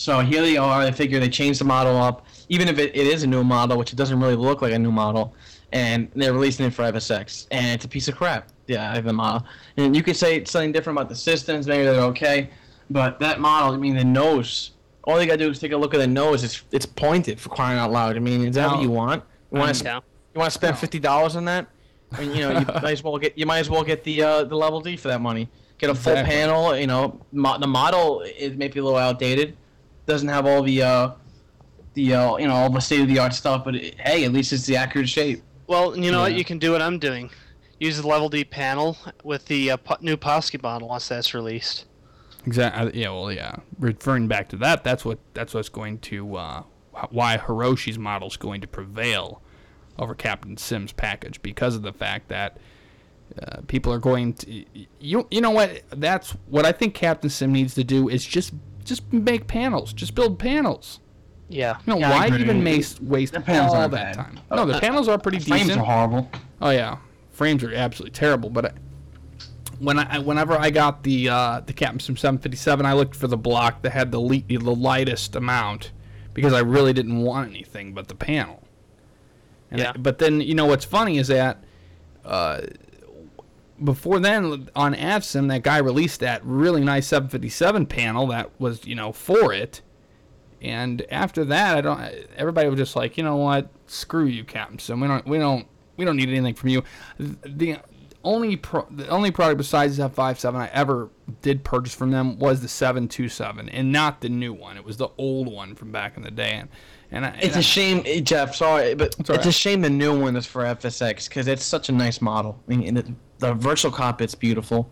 So here they are. They figure they changed the model up, even if it, it is a new model, which it doesn't really look like a new model, and they're releasing it for FSX, and it's a piece of crap. Yeah, I have the model, and you could say something different about the systems. Maybe they're okay, but that model, I mean, the nose. All you gotta do is take a look at the nose. It's it's pointed for crying out loud. I mean, is that what you want? You want to Yeah. you want to spend fifty dollars on that? I mean, you know, you might as well get you might as well get the uh, the level D for that money. Get a full Exactly. panel. You know, mo- the model is maybe a little outdated. Doesn't have all the uh, the uh, you know all the state of the art stuff, but it, hey, at least it's the accurate shape. Well, you know what? You can do what I'm doing. Use the level D panel with the uh, po- new Posky model once that's released. Exactly. Yeah. Well, yeah. Referring back to that, that's what that's what's going to uh, why Hiroshi's model is going to prevail over Captain Sim's package because of the fact that uh, people are going to you you know what that's what I think Captain Sim needs to do is just just make panels, just build panels. Yeah. You know Yeah, why even waste waste The panels all that bad. time? No, the Uh, panels are pretty Frames decent. are horrible. Oh yeah, frames are absolutely terrible. But I, when I whenever I got the uh, the Captain Sim 757, I looked for the block that had the le- the lightest amount because I really didn't want anything but the panel. And Yeah. I- but then you know what's funny is that uh, before then on AvSim that guy released that really nice 757 panel that was you know for it. And after that, I don't. Everybody was just like, you know what? Screw you, Captain Sim. We don't. We don't. We don't need anything from you. The only pro, the only product besides the F57 I ever did purchase from them was the 727, and not the new one. It was the old one from back in the day. And, and I, It's and a I- shame, eh, Jeff. Sorry, but It's it's, all a shame the new one is for FSX because it's such a nice model. I mean, the, the virtual cockpit's beautiful.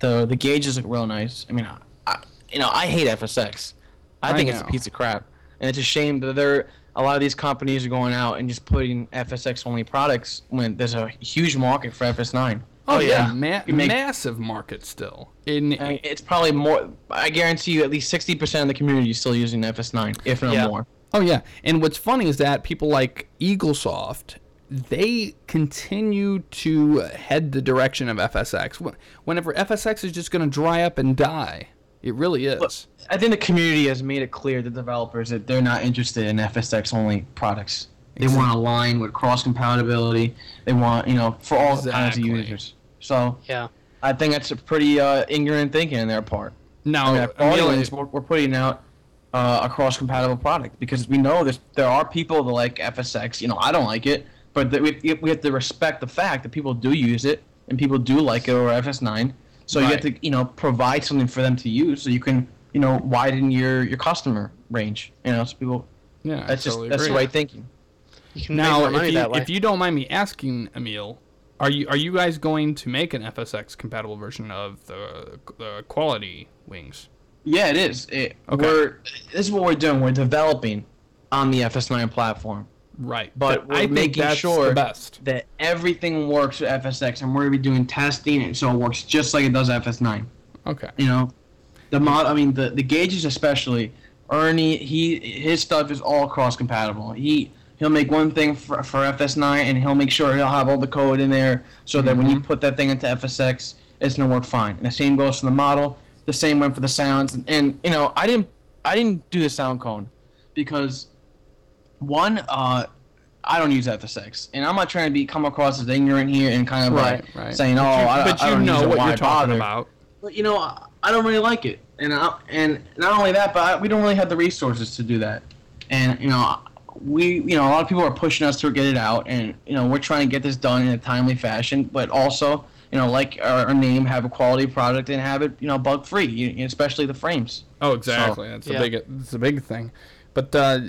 The the gauges look real nice. I mean, I, I, you know, I hate FSX. I I think it's a piece of crap, and it's a shame that there a lot of these companies are going out and just putting FSX only products when there's a huge market for FS9. Oh, yeah, Ma- make- massive market still. In I mean, it's probably more. I guarantee you, at least sixty percent of the community is still using FS9, if not Yeah. more. Oh yeah, and what's funny is that people like EagleSoft, they continue to head the direction of FSX. Whenever FSX is just going to dry up and die, it really is. I think the community has made it clear to developers that they're not interested in FSX only products. They Exact- want a line with cross compatibility. They want, you know, for all kinds of Exactly. users. So Yeah. I think that's a pretty uh, ignorant thinking on their part. Now, I mean, at Audience, we're, we're putting out uh, a cross compatible product because we know that there are people that like FSX. You know, I don't like it, but that we, we have to respect the fact that people do use it and people do like it over FS9. So you have to, you know, provide something for them to use so you can, you know, widen your your customer range. You know, so people. Yeah, I that's just totally that's the agree. right thinking. You can now, make if money you, that way. if you don't mind me asking, Emil, are you are you guys going to make an FSX compatible version of the, the quality wings? Yeah, it is. It, Okay. We're this is what we're doing. We're developing on the FS9 platform. Right, But but I we're think making sure that everything works with FSX, and we're gonna be doing testing, and so it works just like it does FS9. Okay. You know, the mod. I mean, the the gauges especially. Ernie, he his stuff is all cross compatible. He he'll make one thing for, for FS9, and he'll make sure he'll have all the code in there, so that when you mm-hmm. put that thing into FSX, it's gonna work fine. And the same goes for the model. The same went for the sounds, and, and you know, I didn't I didn't do the sound cone because one, uh, I don't use that FSX, and I'm not trying to be come across as ignorant here and kind of Right, like right. saying, "Oh, But you- I, but I you know what you're talking bother?" about. But you know, I, I don't really like it, and I, and not only that, but I, we don't really have the resources to do that, and you know, we you know a lot of people are pushing us to get it out, and you know we're trying to get this done in a timely fashion, but also you know like our, our name, have a quality product and have it you know bug free, especially the frames. Oh, exactly. That's yeah. a big. It's a big thing. But uh,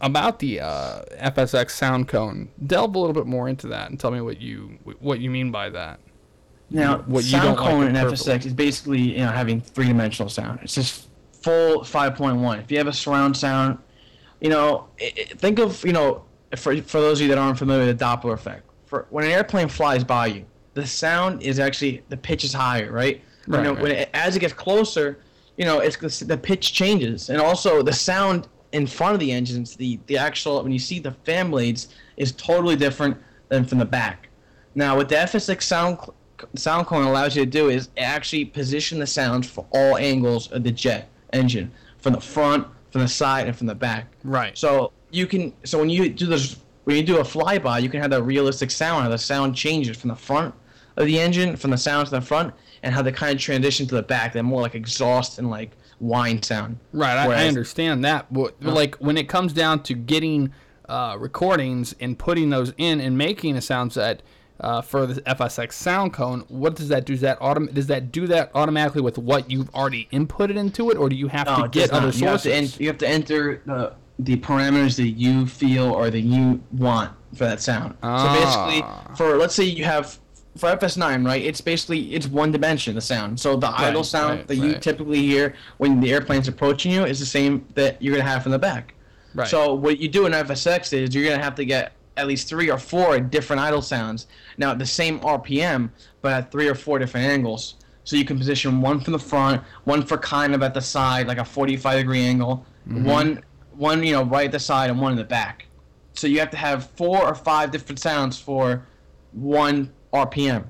about the uh, FSX sound cone, delve a little bit more into that and tell me what you what you mean by that. Now, what you sound don't like cone in it FSX is basically you know having three dimensional sound. It's just full 5.1. If you have a surround sound, you know, i i think of you know for for those of you that aren't familiar with the Doppler effect. For when an airplane flies by you, the sound is actually the pitch is higher, right? Right, You know, right. When it, as it gets closer, you know, it's the, pitch changes, and also the sound in front of the engines, the the actual when you see the fan blades is totally different than from the back. Now, what the FSX sound sound cone allows you to do is actually position the sounds for all angles of the jet engine, from the front, from the side, and from the back. Right. So you can so when you do this when you do a flyby, you can have that realistic sound. How the sound changes from the front of the engine, from the sound to the front, and how they kind of transition to the back. They're more like exhaust and like whine sound. Right, I, I understand that. But Huh? like when it comes down to getting uh, recordings and putting those in and making a sound set uh, for the FSX sound cone, what does that do? Does that autom- Does that do that automatically with what you've already inputted into it, or do you have No, to get other You have, sources? to en- you have to enter the the parameters that you feel or that you want for that sound. So Ah. basically, for let's say you have for FS9, right? It's basically it's one dimension the sound. So the idle sound right, that you right. typically hear when the airplane's approaching you is the same that you're gonna have from the back. Right. So what you do in FSX is you're gonna have to get at least three or four different idle sounds. Now at the same RPM, but at three or four different angles. So you can position one from the front, one for kind of at the side, like a 45 degree angle, Mhm. one one you know right at the side and one in the back. So you have to have four or five different sounds for one RPM,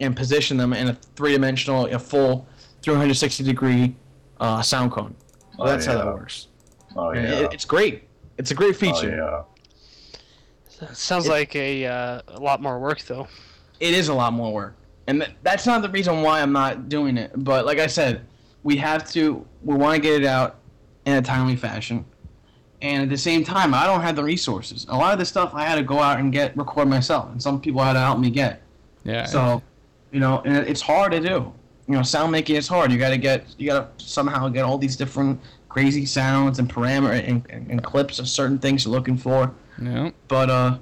and position them in a three dimensional, a full 360 degree uh, sound cone. So Oh, that's how that works. Oh, yeah. it- it's great. It's a great feature. Oh, yeah. Sounds like a, uh, a lot more work, though. It is a lot more work, and th- that's not the reason why I'm not doing it. But like I said, we have to. We want to get it out in a timely fashion, and at the same time, I don't have the resources. A lot of this stuff I had to go out and get record myself, and some people had to help me get. Yeah. So, you know, and it's hard to do. You know, sound making is hard. You got to get, you got to somehow get all these different crazy sounds and parameter and, and, and clips of certain things you're looking for. Yeah. But uh,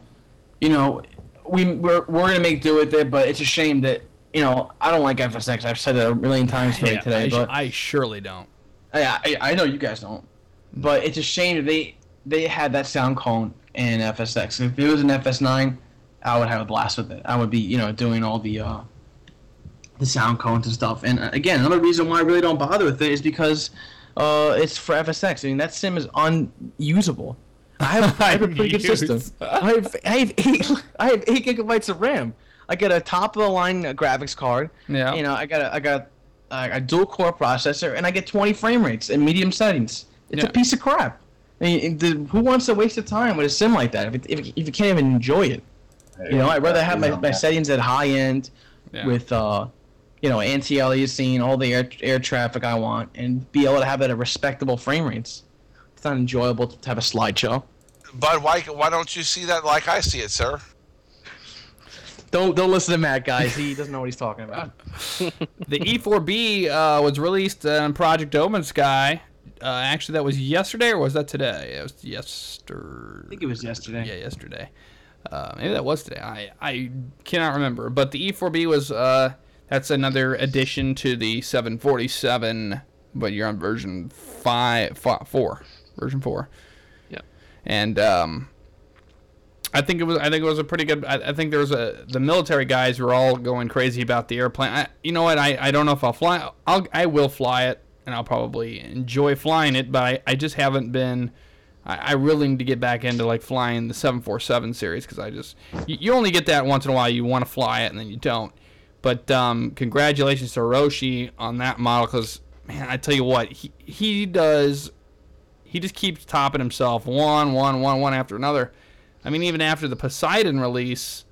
you know, we we're, we're gonna make do with it. But it's a shame that you know I don't like FSX. I've said it a million times today. Yeah, today, I, but I surely don't. I, I I know you guys don't. but it's a shame that they they had that sound cone in FSX. If it was an FS9, I would have a blast with it. I would be you know doing all the uh, the sound cones and stuff. And uh, again, another reason why I really don't bother with it is because uh, it's for FSX. I mean, that sim is unusable. I have, I have a [laughs] pretty good system. I have, I have eight, [laughs] I have eight gigabytes of RAM. I get a top of the line uh, graphics card. Yeah. You know, I got a, I got a, a dual core processor, and I get 20 frame rates in medium settings. It's Yeah. a piece of crap. I mean, the, who wants to waste the time with a sim like that if, it, if, if you can't even enjoy it? You know, I'd rather have my, my settings at high end Yeah. with, uh, you know, anti-aliasing, all the air, air traffic I want, and be able to have it at respectable frame rates. It's not enjoyable to have a slideshow. But why why don't you see that like I see it, sir? Don't don't listen to Matt, guys. He doesn't know what he's talking about. [laughs] the E4B uh, was released on Project Open Sky. Uh, actually, that was yesterday, or was that today? It was yesterday. I think it was yesterday. Yeah, yesterday. Uh, maybe that was today. I, I cannot remember. But the E4B was uh, that's another addition to the 747, but you're on version five, four, version four. Yeah. And um, I think it was. I think it was a pretty good. I, I think there was a. The military guys were all going crazy about the airplane. I, you know what? I, I don't know if I'll fly. I'll I will fly it, and I'll probably enjoy flying it. But I, I just haven't been. I, I really need to get back into like flying the 747 series because I just you, you only get that once in a while. You want to fly it and then you don't. But um, congratulations to Roshi on that model because man, I tell you what, he he does. He just keeps topping himself one, one, one, one after another. I mean, even after the Poseidon release,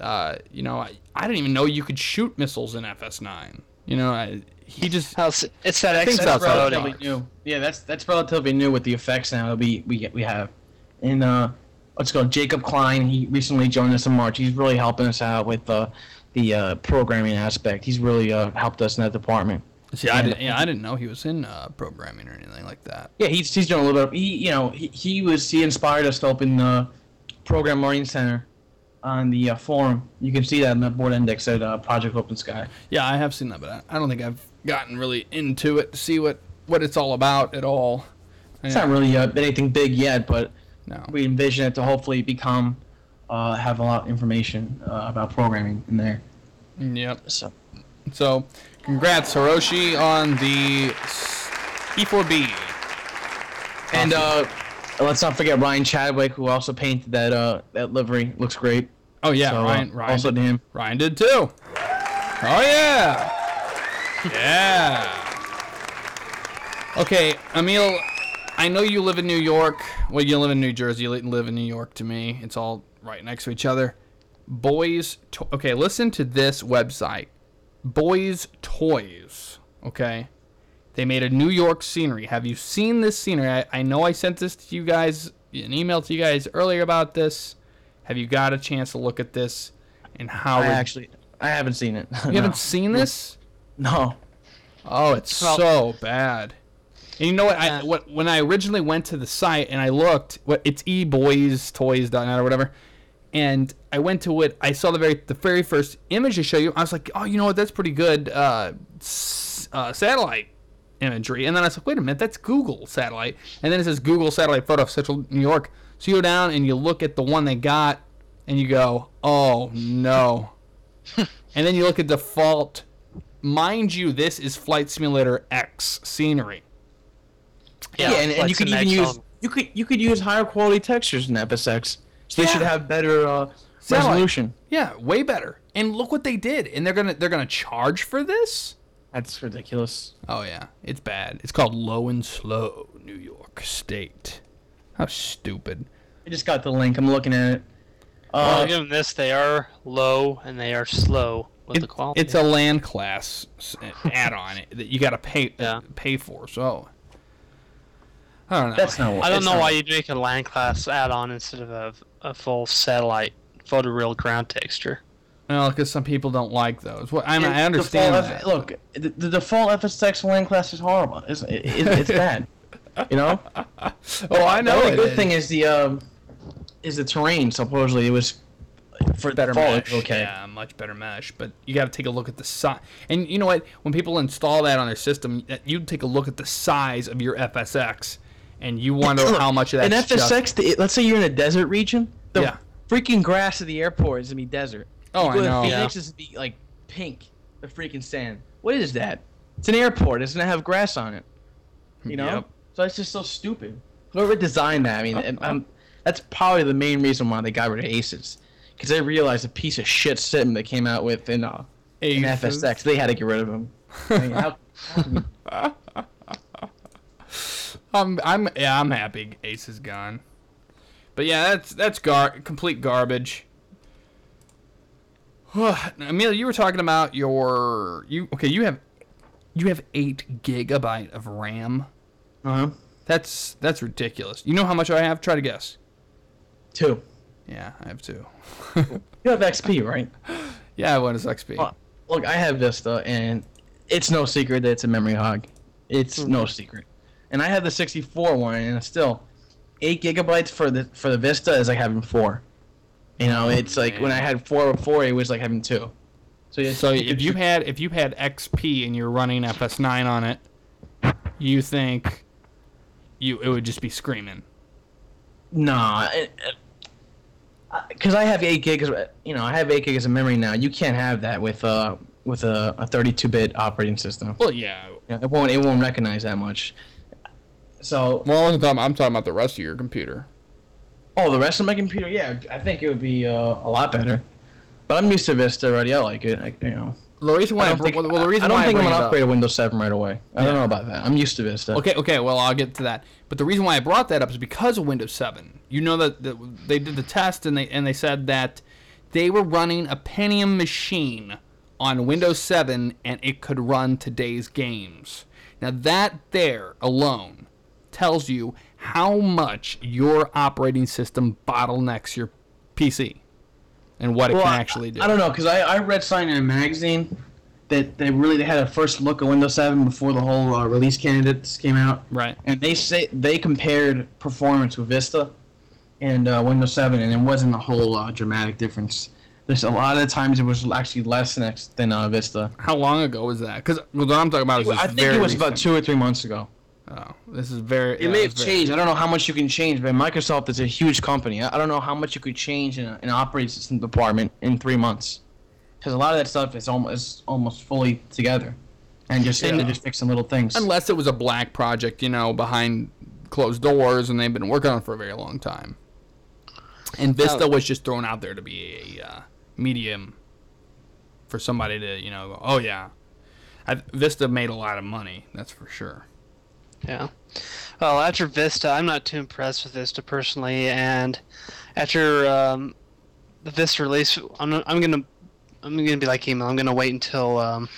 uh, you know, I, I didn't even know you could shoot missiles in FS9. You know, I, he just it's that thinks extra outside the relatively new. Yeah, that's that's relatively new with the effects now that we we we have. And uh, let's go, Jacob Klein. He recently joined us in March. He's really helping us out with uh, the uh, programming aspect. He's really uh, helped us in that department. See, I didn't, yeah, I didn't know he was in uh, programming or anything like that. Yeah, he's he's doing a little bit. Of, he you know he, he was he inspired us to open the programming center on the uh, forum. You can see that in the board index at uh, Project Open Sky. Yeah, I have seen that, but I, I don't think I've gotten really into it to see what, what it's all about at all. It's Yeah. not really uh, anything big yet, but No. we envision it to hopefully become uh, have a lot of information uh, about programming in there. Yep. So, so congrats, Hiroshi, on the E4B. And uh, let's not forget Ryan Chadwick, who also painted that uh, that livery. Looks great. Oh yeah, So, uh, Ryan. Ryan also to him. Ryan did too. Oh yeah. Yeah. Okay, Emil, I know you live in New York. Well, you live in New Jersey. You live in New York to me. It's all right next to each other. Boys. To- okay, listen to this website. Boys Toys. Okay. They made a New York scenery. Have you seen this scenery? I, I know I sent this to you guys, an email to you guys earlier about this. Have you got a chance to look at this and how I it- actually I haven't seen it. [laughs] you haven't seen this? No. Oh, it's Well- so bad. And you know what? I what when I originally went to the site and I looked, what it's eboystoys.net or whatever, and I went to it. I saw the very the very first image they show you. I was like, oh, you know what? That's pretty good uh, s- uh, satellite imagery. And then I was like, wait a minute, that's Google satellite. And then it says Google satellite photo of Central New York. So you go down and you look at the one they got, and you go, oh no. [laughs] and then you look at default. Mind you, this is Flight Simulator X scenery. Yeah, and, and you could even use you could you could use higher quality textures in FSX. So they should have better uh, Satellite. resolution. Yeah, way better. And look what they did. And they're gonna they're gonna charge for this. That's ridiculous. Oh yeah, it's bad. It's called Low and Slow, New York State. How stupid. I just got the link. I'm looking at it. well, Uh, give them this. They are low and they are slow with the quality. It's a land class [laughs] add-on that you got to pay uh, pay for. So I don't know. That's not I don't know not- why you'd make a land class add-on instead of a, a full satellite photoreal ground texture. Well, because some people don't like those. Well, I mean, I understand that. F- look, the, the default FSX land class is horrible. It's, it, it, it's bad. You know. [laughs] Oh, I know The only it good is. thing is the um, is the terrain. Supposedly it was for better default, mesh. Okay. Yeah, much better mesh. But you got to take a look at the size. And you know what? When people install that on their system, you take a look at the size of your FSX, and you wonder how much of in that's FSX, the, let's say you're in a desert region, the Yeah. freaking grass of the airport is gonna be desert. Oh, you I know. Phoenix is gonna be like pink, the freaking sand. What is that? It's an airport. It's gonna have grass on it. You know. Yep. So it's just so stupid. Whoever designed that, I mean, and, um, that's probably the main reason why they got rid of Aces, because they realized a piece of shit sim they came out with in uh, in FSX, they had to get rid of him. [laughs] I mean, how, how I'm I'm yeah I'm happy Ace is gone. But yeah, that's that's gar complete garbage. [sighs] Emil, you were talking about your you okay? You have you have eight gigabyte of RAM. Uh huh. That's that's ridiculous. You know how much I have? Try to guess. Two. Yeah, I have two. [laughs] You have XP, right? Yeah, what is XP? Well, look, I have Vista, and it's no secret that it's a memory hog. It's hmm. no secret. And I have the 64 one, and it's still eight gigabytes for the for the Vista is like having four. You know, it's like when I had four before, it was like having two. So, yeah, So if you had if you had XP and you're running FS9 on it, you think you it would just be screaming. Nah, because I have eight gigs. You know, I have eight gigs of memory now. You can't have that with uh with a, a 32-bit operating system. Well, yeah. Yeah, it won't it won't recognize that much. So Well, I'm talking, I'm talking about the rest of your computer. Oh, the rest of my computer, yeah, I think it would be uh, a lot better. But I'm used to Vista already. I like it. I, you know. The reason why I, don't br- think, well, the reason I don't why think I I'm gonna upgrade to Windows 7 right away. I don't know about that. I'm used to Vista. Okay, okay. Well, I'll get to that. But the reason why I brought that up is because of Windows 7. You know that, that they did the test and they and they said that they were running a Pentium machine on Windows 7 and it could run today's games. Now that there alone tells you how much your operating system bottlenecks your PC and what it can actually do. I don't know because I, I read something in a magazine that they really they had a first look at Windows 7 before the whole uh, release candidates came out. Right. And they say they compared performance with Vista and uh, Windows 7, and it wasn't a whole uh, dramatic difference. There's a lot of times it was actually less than than uh, Vista. How long ago was that? Because what I'm talking about is this I think very it was about two or three months ago. Oh, this is very. It yeah, may it's have very- changed. I don't know how much you can change, but Microsoft is a huge company. I I don't know how much you could change in an operating system department in three months, because a lot of that stuff is almost almost fully together, and just And- they're just fixing little things. Unless it was a black project, you know, behind closed doors, and they've been working on it for a very long time. And Vista Oh. was just thrown out there to be a uh, medium for somebody to, you know, go, oh yeah, I, Vista made a lot of money. That's for sure. Yeah. Well, after Vista, I'm not too impressed with Vista personally, and after um, the Vista release, I'm, I'm gonna I'm gonna be like Emil. I'm gonna wait until um,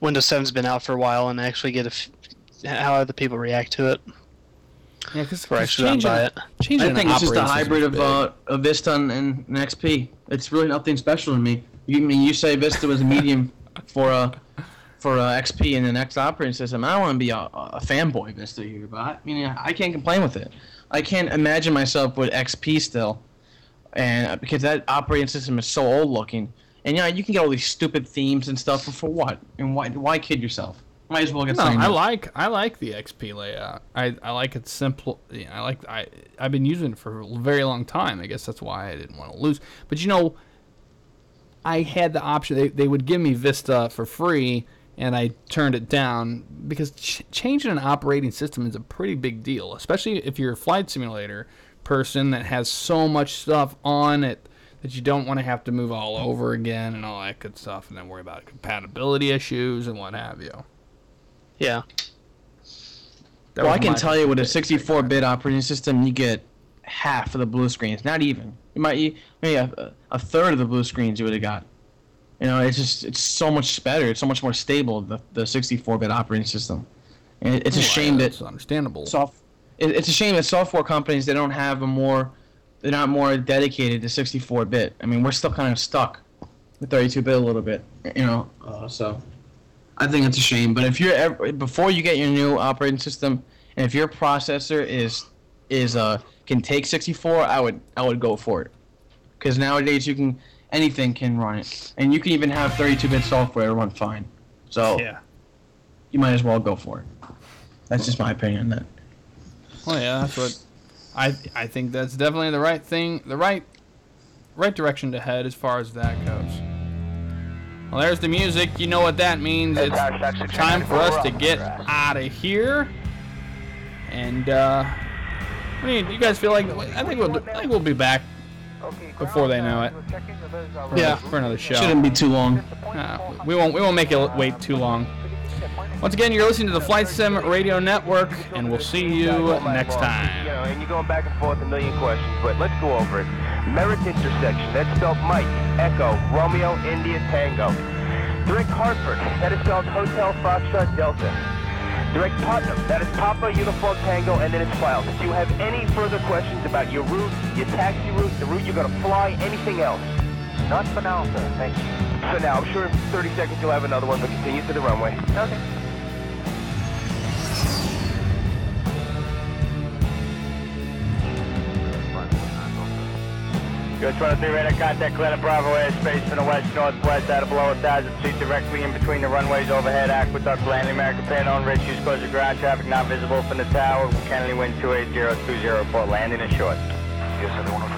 Windows 7's been out for a while and actually get a f- how other people react to it. Yeah, because Before I actually not it. changing I think it's just a hybrid of system's uh, of Vista and, and an XP. It's really nothing special to me. You I mean you say Vista was a medium for uh, for uh, XP and the next operating system? I don't want to be a, a fanboy Vista here, but I mean I can't complain with it. I can't imagine myself with XP still, and uh, because that operating system is so old looking. And yeah, you can get all these stupid themes and stuff, but for what? And why? Why kid yourself? Might as well get No, something. I new. like I like the XP layout. I, I like it simple. Yeah, I like I I've been using it for a very long time. I guess that's why I didn't want to lose. But you know, I had the option. They they would give me Vista for free, and I turned it down because ch- changing an operating system is a pretty big deal, especially if you're a flight simulator person that has so much stuff on it that you don't want to have to move all over again and all that good stuff, and then worry about compatibility issues and what have you. Yeah. That well, I can tell you with a 64-bit operating system, you get half of the blue screens. Not even. You might you, maybe a, a third of the blue screens you would have got. You know, it's just it's so much better. It's so much more stable the the 64-bit operating system. And it, it's a Well, shame that that's understandable. soft. It, it's a shame that software companies they don't have a more they're not more dedicated to 64-bit. I mean, we're still kind of stuck with 32-bit a little bit. You know, uh, so. I think it's a shame. But if you're ever, before you get your new operating system, and if your processor is is uh can take 64, I would I would go for it. Because nowadays you can anything can run it, and you can even have 32-bit software run fine. So Yeah. you might as well go for it. That's just my opinion on that. Well, yeah, that's what I I think that's definitely the right thing, the right right direction to head as far as that goes. Well, there's the music. You know what that means. It's time for us to get out of here. And uh, what do you, you guys feel like? I think we'll I think we'll be back before they know it. For, Yeah. for another show. Shouldn't be too long. Uh, we won't we won't make it wait too long. Once again, you're listening to the Flight Sim Radio Network, and we'll see you next time. You know, and you're going back and forth a million questions, but let's go over it. Merit intersection, that's spelled Mike, Echo, Romeo, India, Tango. Direct Hartford, that is spelled Hotel Foxtrot Delta. Direct Putnam, that is Papa Uniform Tango, and then it's filed. If you have any further questions about your route, your taxi route, the route you're going to fly, anything else? Not for now, sir. Thank you. For now, I'm sure in 30 seconds you'll have another one, but continue to the runway. Okay. Go 23 radar contact, clear Bravo airspace from the west northwest out of below 1,000 feet directly in between the runways overhead. Aqueduct landing American Pan shoes close to ground traffic not visible from the tower. Kennedy wind 280 204 landing is short. Yes, 103